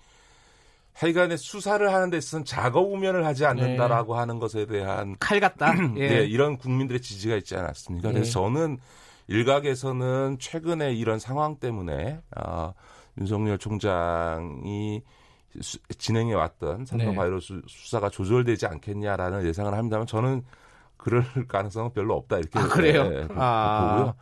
하여간에 수사를 하는 데 있어서는 작업 우면을 하지 않는다라고 네. 하는 것에 대한 칼 같다. 예. 네, 이런 국민들의 지지가 있지 않았습니까? 네. 그래서 저는 일각에서는 최근에 이런 상황 때문에 어, 윤석열 총장이 수, 진행해 왔던 삼성 네. 바이러스 수사가 조절되지 않겠냐라는 예상을 합니다만 저는 그럴 가능성은 별로 없다 이렇게 아, 그래요? 네, 아. 보고요.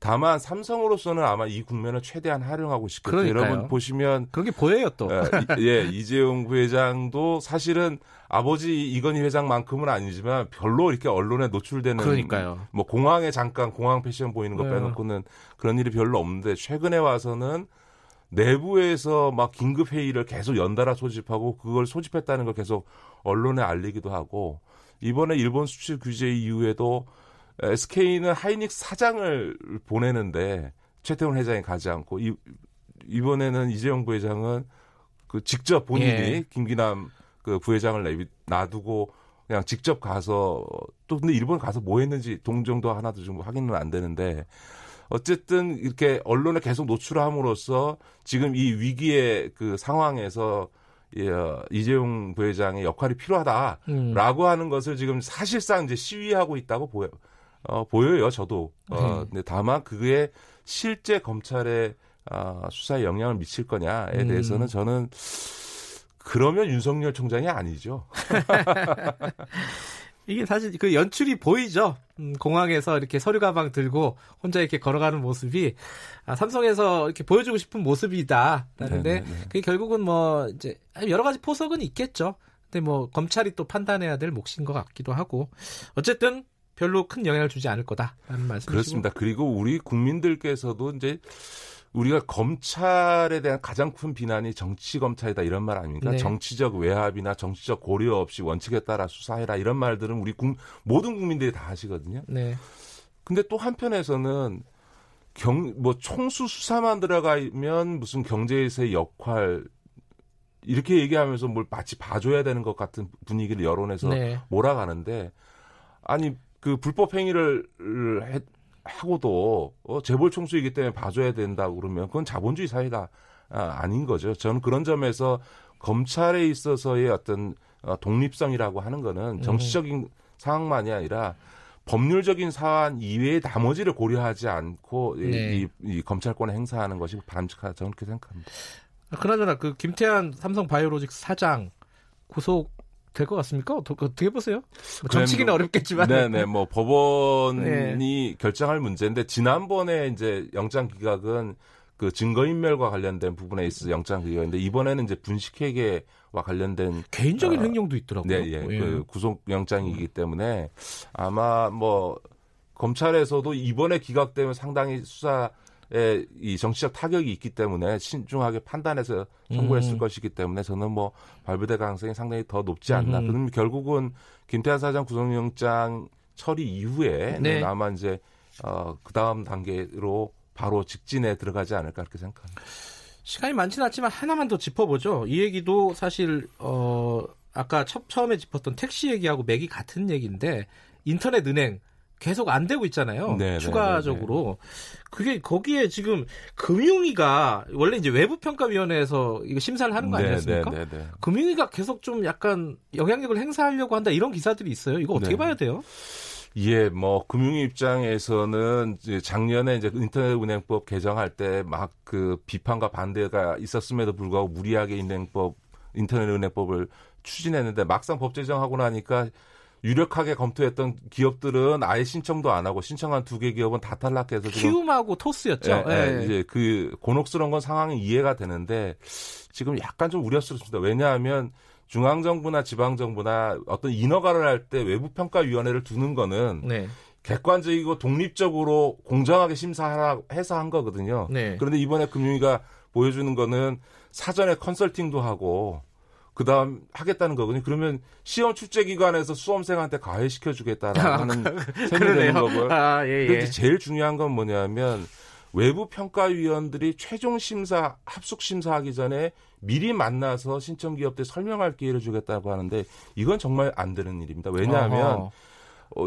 다만 삼성으로서는 아마 이 국면을 최대한 활용하고 싶겠죠. 여러분 보시면 그게 보여요 또. 예, 이재용 부회장도 사실은 아버지 이건희 회장만큼은 아니지만 별로 이렇게 언론에 노출되는 그러니까요. 뭐 공항에 잠깐 공항 패션 보이는 거 네. 빼놓고는 그런 일이 별로 없는데 최근에 와서는 내부에서 막 긴급 회의를 계속 연달아 소집하고 그걸 소집했다는 걸 계속 언론에 알리기도 하고 이번에 일본 수출 규제 이후에도 SK는 하이닉스 사장을 보내는데 최태원 회장이 가지 않고 이, 이번에는 이재용 부회장은 그 직접 본인이 예. 김기남 그 부회장을 내비 놔두고 그냥 직접 가서 또 근데 일본 가서 뭐 했는지 동정도 하나도 좀 확인은 안 되는데 어쨌든 이렇게 언론에 계속 노출함으로써 지금 이 위기의 그 상황에서 예, 이재용 부회장의 역할이 필요하다라고 음. 하는 것을 지금 사실상 이제 시위하고 있다고 보여 어, 보여요. 저도. 어, 네. 근데 다만 그게 실제 검찰의 어, 수사에 영향을 미칠 거냐에 음. 대해서는 저는 그러면 윤석열 총장이 아니죠. 이게 사실 그 연출이 보이죠. 음, 공항에서 이렇게 서류 가방 들고 혼자 이렇게 걸어가는 모습이 아, 삼성에서 이렇게 보여주고 싶은 모습이다. 라는데 그게 결국은 뭐 이제 여러 가지 포석은 있겠죠. 근데 뭐 검찰이 또 판단해야 될 몫인 것 같기도 하고 어쨌든 별로 큰 영향을 주지 않을 거다라는 말씀이시고 그렇습니다. 그리고 우리 국민들께서도 이제 우리가 검찰에 대한 가장 큰 비난이 정치 검찰이다 이런 말 아닙니까? 네. 정치적 외압이나 정치적 고려 없이 원칙에 따라 수사해라 이런 말들은 우리 국, 모든 국민들이 다 하시거든요. 네. 근데 또 한편에서는 경, 뭐 총수 수사만 들어가면 무슨 경제에서의 역할 이렇게 얘기하면서 뭘 마치 봐줘야 되는 것 같은 분위기를 여론에서 네. 몰아가는데 아니 그 불법 행위를 했, 하고도 어, 재벌 총수이기 때문에 봐줘야 된다 그러면 그건 자본주의 사회가 아, 아닌 거죠. 저는 그런 점에서 검찰에 있어서의 어떤 어, 독립성이라고 하는 거는 음. 정치적인 상황만이 아니라 법률적인 사안 이외의 나머지를 고려하지 않고 네. 이, 이, 검찰권을 행사하는 것이 바람직하다 저는 그렇게 생각합니다. 그나저나 그 김태한 삼성 바이오로직스 사장 구속 될 것 같습니까? 어떻게 보세요? 뭐 정치기는 어렵겠지만. 네네, 뭐 법원이 네. 결정할 문제인데 지난번에 이제 영장 기각은 그 증거인멸과 관련된 부분에 있어 서 영장 기각인데 이번에는 이제 분식회계와 관련된 개인적인 어, 횡령도 있더라고요. 네, 예, 예. 그 구속 영장이기 때문에 아마 뭐 검찰에서도 이번에 기각되면 상당히 수사 이 정치적 타격이 있기 때문에 신중하게 판단해서 청구했을 음. 것이기 때문에 저는 뭐 발부될 가능성이 상당히 더 높지 않나. 음. 그럼 결국은 김태환 사장 구속영장 처리 이후에 네. 아마 이제 어, 그 다음 단계로 바로 직진에 들어가지 않을까 그렇게 생각합니다. 시간이 많지는 않지만 하나만 더 짚어보죠. 이 얘기도 사실 어 아까 처, 처음에 짚었던 택시 얘기하고 맥이 같은 얘기인데 인터넷 은행 계속 안 되고 있잖아요. 네네, 네, 추가적으로 네네. 그게 거기에 지금 금융위가 원래 이제 외부평가위원회에서 이거 심사를 하는 거 네, 아니었습니까? 네네네. 금융위가 계속 좀 약간 영향력을 행사하려고 한다 이런 기사들이 있어요. 이거 어떻게 네 봐야 돼요? 예, 뭐 금융위 입장에서는 이제 작년에 이제 인터넷은행법 개정할 때 막 그 비판과 반대가 있었음에도 불구하고 무리하게 인행법 인터넷은행법을 추진했는데 막상 법 제정하고 나니까 유력하게 검토했던 기업들은 아예 신청도 안 하고 신청한 두 개 기업은 다 탈락해서 키움하고 토스였죠. 예, 예, 예. 이제 그 곤혹스러운 건 상황이 이해가 되는데 지금 약간 좀 우려스럽습니다. 왜냐하면 중앙 정부나 지방 정부나 어떤 인허가를 할 때 외부 평가 위원회를 두는 거는 네. 객관적이고 독립적으로 공정하게 심사하라 해서 한 거거든요. 네. 그런데 이번에 금융위가 보여주는 거는 사전에 컨설팅도 하고 그다음 하겠다는 거거든요. 그러면 시험 출제 기관에서 수험생한테 가해시켜 주겠다라는 셈이 되는 거고요. 아, 예, 예. 근데 제일 중요한 건 뭐냐면 외부 평가위원들이 최종 심사 합숙 심사하기 전에 미리 만나서 신청 기업들 설명할 기회를 주겠다고 하는데 이건 정말 안 되는 일입니다. 왜냐하면 어,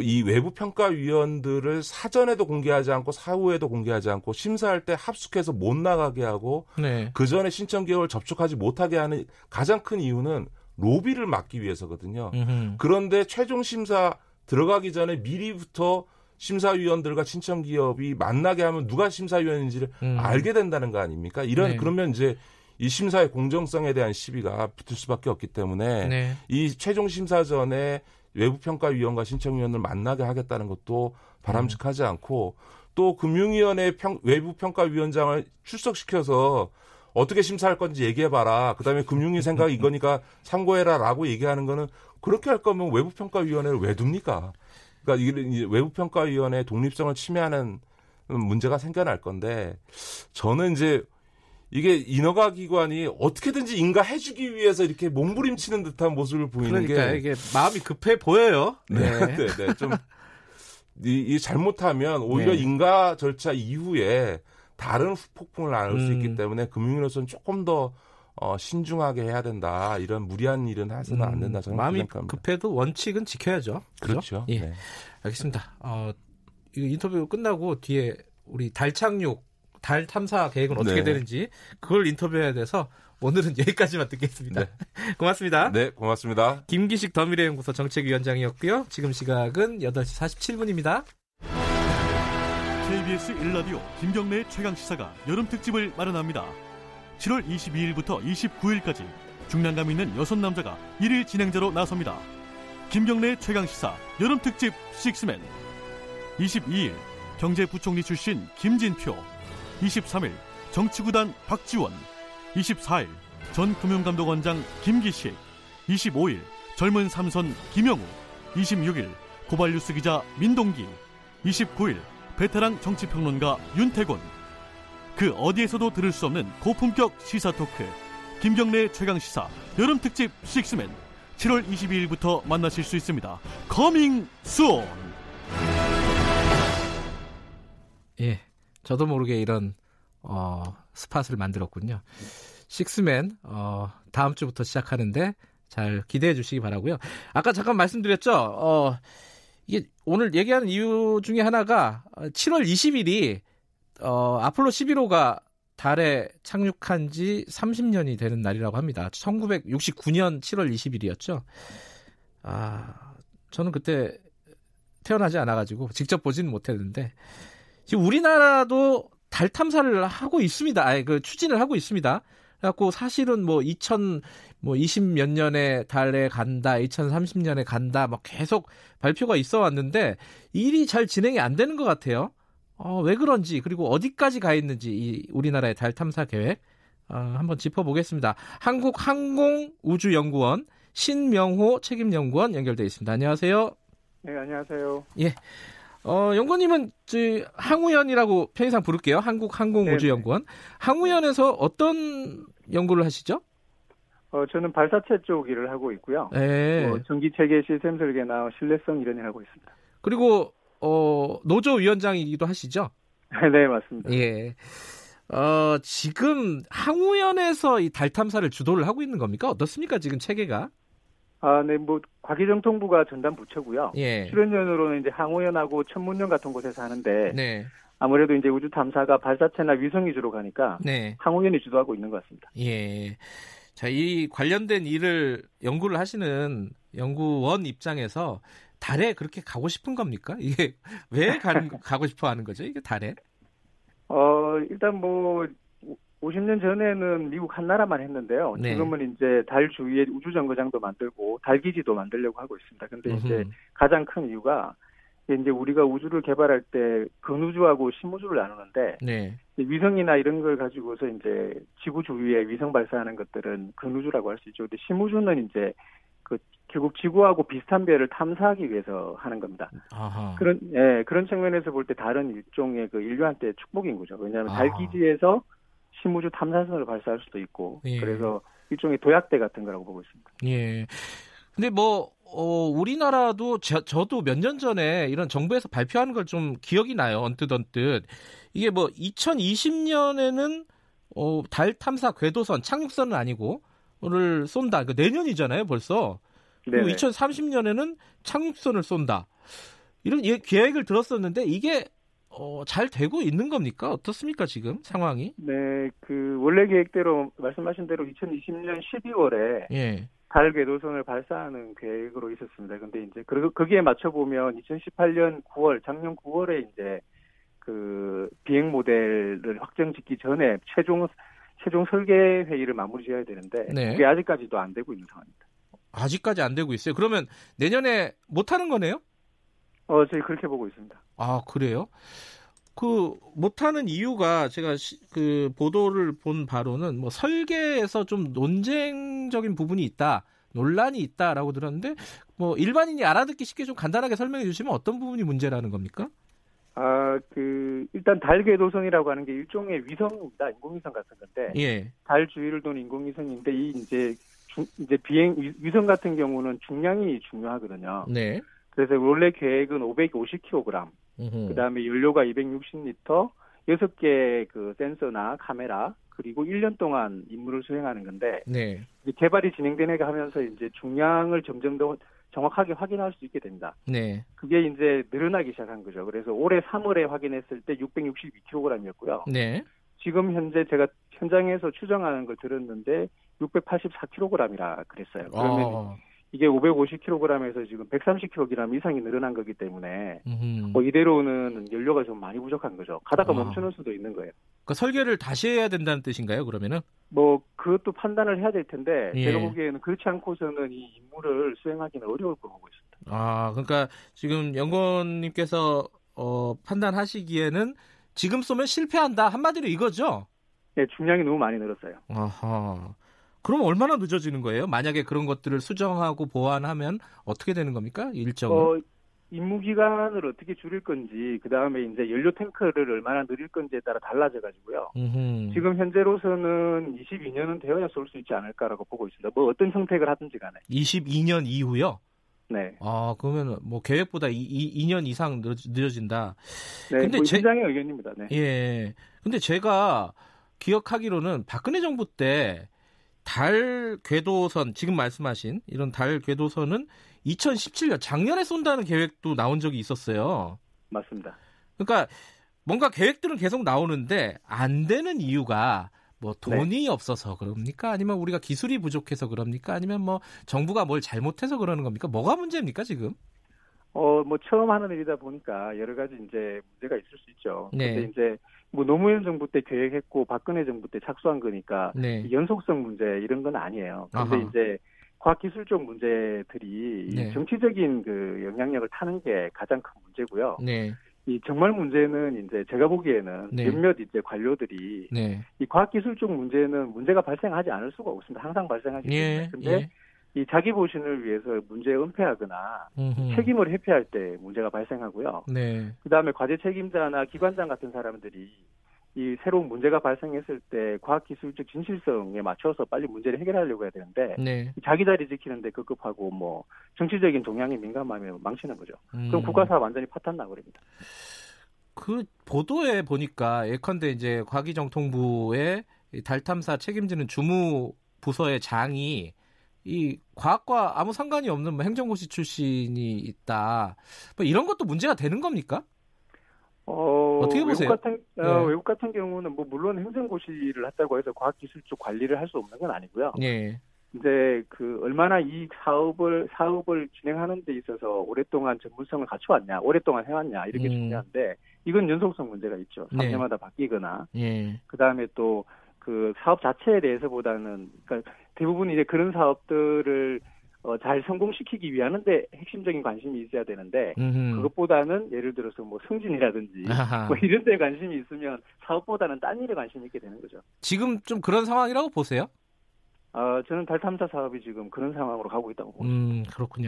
이 외부 평가위원들을 사전에도 공개하지 않고 사후에도 공개하지 않고 심사할 때 합숙해서 못 나가게 하고 네. 그 전에 신청 기업을 접촉하지 못하게 하는 가장 큰 이유는 로비를 막기 위해서거든요. 음흠. 그런데 최종 심사 들어가기 전에 미리부터 심사위원들과 신청 기업이 만나게 하면 누가 심사위원인지를 음. 알게 된다는 거 아닙니까? 이런 네. 그러면 이제 이 심사의 공정성에 대한 시비가 붙을 수밖에 없기 때문에 네. 이 최종 심사 전에 외부평가위원과 신청위원을 만나게 하겠다는 것도 바람직하지 않고 또 금융위원회 평, 외부평가위원장을 출석시켜서 어떻게 심사할 건지 얘기해봐라. 그 다음에 금융위 생각이 이거니까 참고해라 라고 얘기하는 거는 그렇게 할 거면 외부평가위원회를 왜 둡니까? 그러니까 이게 외부평가위원회 독립성을 침해하는 문제가 생겨날 건데 저는 이제 이게 인허가 기관이 어떻게든지 인가해주기 위해서 이렇게 몸부림치는 듯한 모습을 보이는 그러니까 게 이게 마음이 급해 보여요. 네, 네, 네. 네. 좀 이, 이 잘못하면 오히려 네. 인가 절차 이후에 다른 후폭풍을 안을 수 있기 음. 때문에 금융위로서는 조금 더 어, 신중하게 해야 된다. 이런 무리한 일은 해서는 안 된다. 저는 마음이 생각합니다. 급해도 원칙은 지켜야죠. 그렇죠. 그렇죠? 예. 네. 알겠습니다. 어, 이 인터뷰 끝나고 뒤에 우리 달 착륙, 달 탐사 계획은 어떻게 네. 되는지 그걸 인터뷰해야 돼서 오늘은 여기까지만 듣겠습니다. 네. 고맙습니다. 네, 고맙습니다. 김기식 더미래연구소 정책위원장이었고요. 지금 시각은 8시 47분입니다. KBS 1라디오 김경래의 최강시사가 여름 특집을 마련합니다. 7월 22일부터 29일까지 중량감 있는 여섯 남자가 1일 진행자로 나섭니다. 김경래 최강시사 여름 특집 식스맨 22일 경제부총리 출신 김진표 23일 정치구단 박지원 24일 전 금융감독원장 김기식 25일 젊은 삼선 김영우 26일 고발뉴스 기자 민동기 29일 베테랑 정치평론가 윤태곤 그 어디에서도 들을 수 없는 고품격 시사 토크 김경래 최강 시사 여름 특집 식스맨 7월 22일부터 만나실 수 있습니다. Coming soon. 예, 저도 모르게 이런 어, spot을 만들었군요. 식스맨 어, 다음 주부터 시작하는데 잘 기대해 주시기 바라고요. 아까 잠깐 말씀드렸죠. 어, 이게 오늘 얘기하는 이유 중에 하나가 7월 20일이 어, 아폴로 11호가 달에 착륙한 지 30년이 되는 날이라고 합니다. 1969년 7월 20일이었죠. 아, 저는 그때 태어나지 않아가지고 직접 보지는 못했는데 지금 우리나라도 달 탐사를 하고 있습니다. 아예 그 추진을 하고 있습니다. 그래갖고 사실은 뭐 2000, 뭐 20몇 년에 달에 간다, 2030년에 간다, 막 계속 발표가 있어 왔는데 일이 잘 진행이 안 되는 것 같아요. 어, 왜 그런지 그리고 어디까지 가 있는지 이 우리나라의 달 탐사 계획 어, 한번 짚어보겠습니다. 한국항공우주연구원 신명호 책임연구원 연결돼 있습니다. 안녕하세요. 네, 안녕하세요. 예. 어, 연구원님은 항우연이라고 편의상 부를게요. 한국항공우주연구원. 항우연에서 어떤 연구를 하시죠? 어, 저는 발사체 쪽 일을 하고 있고요. 네. 뭐 전기 체계 시스템 설계나 신뢰성 이런 일 하고 있습니다. 그리고 어, 노조 위원장이기도 하시죠? 네, 맞습니다. 예. 어, 지금 항우연에서 이 달 탐사를 주도를 하고 있는 겁니까? 어떻습니까? 지금 체계가? 아, 네, 뭐 과기정통부가 전담 부처고요. 예. 출연연으로는 이제 항우연하고 천문연 같은 곳에서 하는데 네. 아무래도 이제 우주 탐사가 발사체나 위성 위주로 가니까 네. 항우연이 주도하고 있는 것 같습니다. 예. 자, 이 관련된 일을 연구를 하시는 연구원 입장에서 달에 그렇게 가고 싶은 겁니까? 이게 왜 가, 가고 싶어 하는 거죠? 이게 달에? 어, 일단 뭐 50년 전에는 미국 한 나라만 했는데요. 네. 지금은 이제 달 주위에 우주 정거장도 만들고 달 기지도 만들려고 하고 있습니다. 근데 이제 가장 큰 이유가 이제 우리가 우주를 개발할 때 근우주하고 심우주를 나누는데 네. 위성이나 이런 걸 가지고서 이제 지구 주위에 위성 발사하는 것들은 근우주라고 할 수 있죠. 근데 심우주는 이제 그 결국 지구하고 비슷한 별을 탐사하기 위해서 하는 겁니다. 아하. 그런 예 그런 측면에서 볼 때 다른 일종의 그 인류한테 축복인 거죠. 왜냐하면 달 기지에서 심우주 탐사선을 발사할 수도 있고 예. 그래서 일종의 도약대 같은 거라고 보고 있습니다. 예. 근데 뭐 어, 우리나라도 저, 저도 몇 년 전에 이런 정부에서 발표하는 걸 좀 기억이 나요. 언뜻 언뜻. 이게 뭐 2020년에는 어, 달 탐사 궤도선 착륙선은 아니고,를 쏜다. 그 내년이잖아요, 벌써. 그리고 2030년에는 착륙선을 쏜다. 이런 계획을 들었었는데 이게 어, 잘 되고 있는 겁니까? 어떻습니까, 지금 상황이? 네, 그 원래 계획대로 말씀하신 대로 2020년 12월에 예. 달 궤도선을 발사하는 계획으로 있었습니다. 근데 이제 그 거기에 맞춰 보면 2018년 9월, 작년 9월에 이제 그 비행 모델을 확정 짓기 전에 최종 최종 설계 회의를 마무리 지어야 되는데 네. 그게 아직까지도 안 되고 있는 상황입니다. 아직까지 안 되고 있어요. 그러면 내년에 못 하는 거네요? 어, 저희 그렇게 보고 있습니다. 아, 그래요? 그 못하는 이유가 제가 시, 그 보도를 본 바로는 뭐 설계에서 좀 논쟁적인 부분이 있다. 논란이 있다라고 들었는데 뭐 일반인이 알아듣기 쉽게 좀 간단하게 설명해 주시면 어떤 부분이 문제라는 겁니까? 아, 그 일단 달 궤도선이라고 하는 게 일종의 위성입니다. 인공위성 같은 건데. 예. 달 주위를 도는 인공위성인데 이 이제 중, 이제 비행 위성 같은 경우는 중량이 중요하거든요. 네. 그래서 원래 계획은 550kg, 그 다음에 연료가 260리터, 6개 그 센서나 카메라, 그리고 1년 동안 임무를 수행하는 건데, 네. 개발이 진행되는 하면서 이제 중량을 점점 더 정확하게 확인할 수 있게 됩니다. 네. 그게 이제 늘어나기 시작한 거죠. 그래서 올해 3월에 확인했을 때 662kg이었고요. 네. 지금 현재 제가 현장에서 추정하는 걸 들었는데 684kg이라 그랬어요. 그러면 어. 이게 550kg에서 지금 130kg 이상이 늘어난 거기 때문에 뭐 이대로는 연료가 좀 많이 부족한 거죠. 가다가 아. 멈추는 수도 있는 거예요. 그 설계를 다시 해야 된다는 뜻인가요? 그러면은? 뭐 그것도 판단을 해야 될 텐데 예. 제가 보기에는 그렇지 않고서는 이 임무를 수행하기는 어려울 거 보고 있습니다. 아 그러니까 지금 연구원님께서 어, 판단하시기에는 지금 쏘면 실패한다 한마디로 이거죠? 네, 중량이 너무 많이 늘었어요. 아하. 그럼 얼마나 늦어지는 거예요? 만약에 그런 것들을 수정하고 보완하면 어떻게 되는 겁니까? 일정은? 어, 임무 기간을 어떻게 줄일 건지 그 다음에 이제 연료 탱크를 얼마나 늘릴 건지에 따라 달라져 가지고요. 지금 현재로서는 22년은 되어야 쏠 수 있지 않을까라고 보고 있습니다. 뭐 어떤 선택을 하든지 간에. 22년 이후요? 네. 아 그러면 뭐 계획보다 2, 2 년 이상 늦어진다. 네. 근데 뭐제 장의 의견입니다. 네. 예. 근데 제가 기억하기로는 박근혜 정부 때 달 궤도선 지금 말씀하신 이런 달 궤도선은 2017년 작년에 쏜다는 계획도 나온 적이 있었어요. 맞습니다. 그러니까 뭔가 계획들은 계속 나오는데 안 되는 이유가 뭐 돈이 네. 없어서 그럽니까? 아니면 우리가 기술이 부족해서 그럽니까? 아니면 뭐 정부가 뭘 잘못해서 그러는 겁니까? 뭐가 문제입니까 지금? 어, 뭐 처음 하는 일이다 보니까 여러 가지 이제 문제가 있을 수 있죠. 네. 근데 이제 뭐 노무현 정부 때 계획했고 박근혜 정부 때 착수한 거니까 네. 연속성 문제 이런 건 아니에요. 그런데 아하. 이제 과학기술 적 문제들이 네. 정치적인 그 영향력을 타는 게 가장 큰 문제고요. 네. 이 정말 문제는 이제 제가 보기에는 네. 몇몇 이제 관료들이 네. 이 과학기술 적 문제는 문제가 발생하지 않을 수가 없습니다. 항상 발생하기 때문에. 예. 근데 예. 이 자기 보신을 위해서 문제에 은폐하거나 음흠. 책임을 회피할 때 문제가 발생하고요. 네. 그다음에 과제 책임자나 기관장 같은 사람들이 이 새로운 문제가 발생했을 때 과학기술적 진실성에 맞춰서 빨리 문제를 해결하려고 해야 되는데 네. 자기 자리 지키는데 급급하고 뭐 정치적인 동향에 민감하면 망치는 거죠. 음. 그럼 국가사 완전히 파탄 나버립니다. 그 보도에 보니까 예컨대 이제 과기정통부의 달 탐사 책임지는 주무 부서의 장이 이 과학과 아무 상관이 없는 뭐 행정고시 출신이 있다. 뭐 이런 것도 문제가 되는 겁니까? 어, 떻게 보세요? 외국 같은 어, 네. 외국 같은 경우는 뭐 물론 행정고시를 했다고 해서 과학기술 쪽 관리를 할 수 없는 건 아니고요. 네. 이제 그 얼마나 이 사업을 사업을 진행하는 데 있어서 오랫동안 전문성을 갖춰왔냐, 오랫동안 해왔냐 이렇게 음. 중요한데 이건 연속성 문제가 있죠. 3년마다 네. 바뀌거나 네. 그 다음에 또 그 사업 자체에 대해서보다는 그러니까 대부분 이제 그런 사업들을 어, 잘 성공시키기 위하는데 핵심적인 관심이 있어야 되는데 음흠. 그것보다는 예를 들어서 뭐 승진이라든지 뭐 이런 데 관심이 있으면 사업보다는 딴 일에 관심이 있게 되는 거죠. 지금 좀 그런 상황이라고 보세요? 어, 저는 달 탐사 사업이 지금 그런 상황으로 가고 있다고 봅니다. 음, 그렇군요.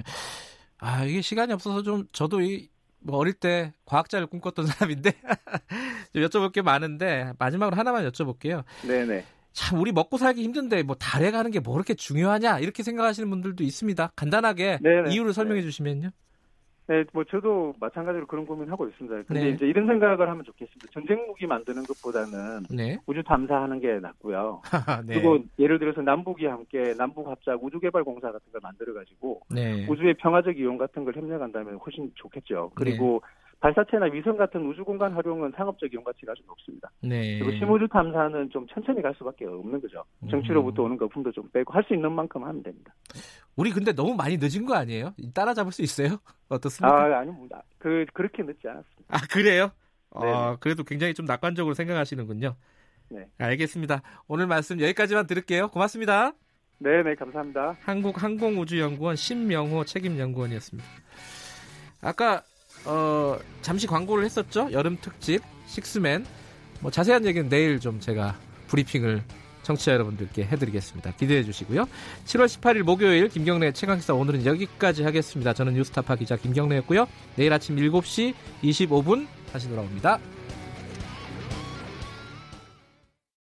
아, 이게 시간이 없어서 좀 저도 이, 뭐 어릴 때 과학자를 꿈꿨던 사람인데 좀 여쭤볼 게 많은데 마지막으로 하나만 여쭤볼게요. 네네. 참 우리 먹고 살기 힘든데 뭐 달에 가는 게 뭐 그렇게 중요하냐 이렇게 생각하시는 분들도 있습니다. 간단하게 네네. 이유를 설명해 네. 주시면요. 네, 뭐 저도 마찬가지로 그런 고민하고 있습니다. 근데 네. 이제 이런 생각을 하면 좋겠습니다. 전쟁 무기 만드는 것보다는 네. 우주 탐사하는 게 낫고요. 네. 그리고 예를 들어서 남북이 함께 남북 합작 우주 개발 공사 같은 걸 만들어 가지고 네. 우주의 평화적 이용 같은 걸 협력한다면 훨씬 좋겠죠. 그리고 네. 발사체나 위성 같은 우주 공간 활용은 상업적 이용 가치가 아주 높습니다. 네. 그리고 심우주 탐사는 좀 천천히 갈 수밖에 없는 거죠. 정치로부터 오는 거품도 좀 빼고 할 수 있는 만큼 하면 됩니다. 우리 근데 너무 많이 늦은 거 아니에요? 따라잡을 수 있어요? 어떻습니까? 아, 아니뭐 그, 그렇게 늦지 않았습니다. 아, 그래요? 어, 그래도 굉장히 좀 낙관적으로 생각하시는군요. 네. 알겠습니다. 오늘 말씀 여기까지만 들을게요. 고맙습니다. 네, 네, 감사합니다. 한국항공우주연구원 신명호 책임연구원이었습니다. 아까 어, 잠시 광고를 했었죠. 여름 특집 식스맨. 뭐 자세한 얘기는 내일 좀 제가 브리핑을 청취자 여러분들께 해드리겠습니다. 기대해 주시고요. 7월 18일 목요일 김경래 최강시사 오늘은 여기까지 하겠습니다. 저는 뉴스타파 기자 김경래였고요. 내일 아침 7시 25분 다시 돌아옵니다.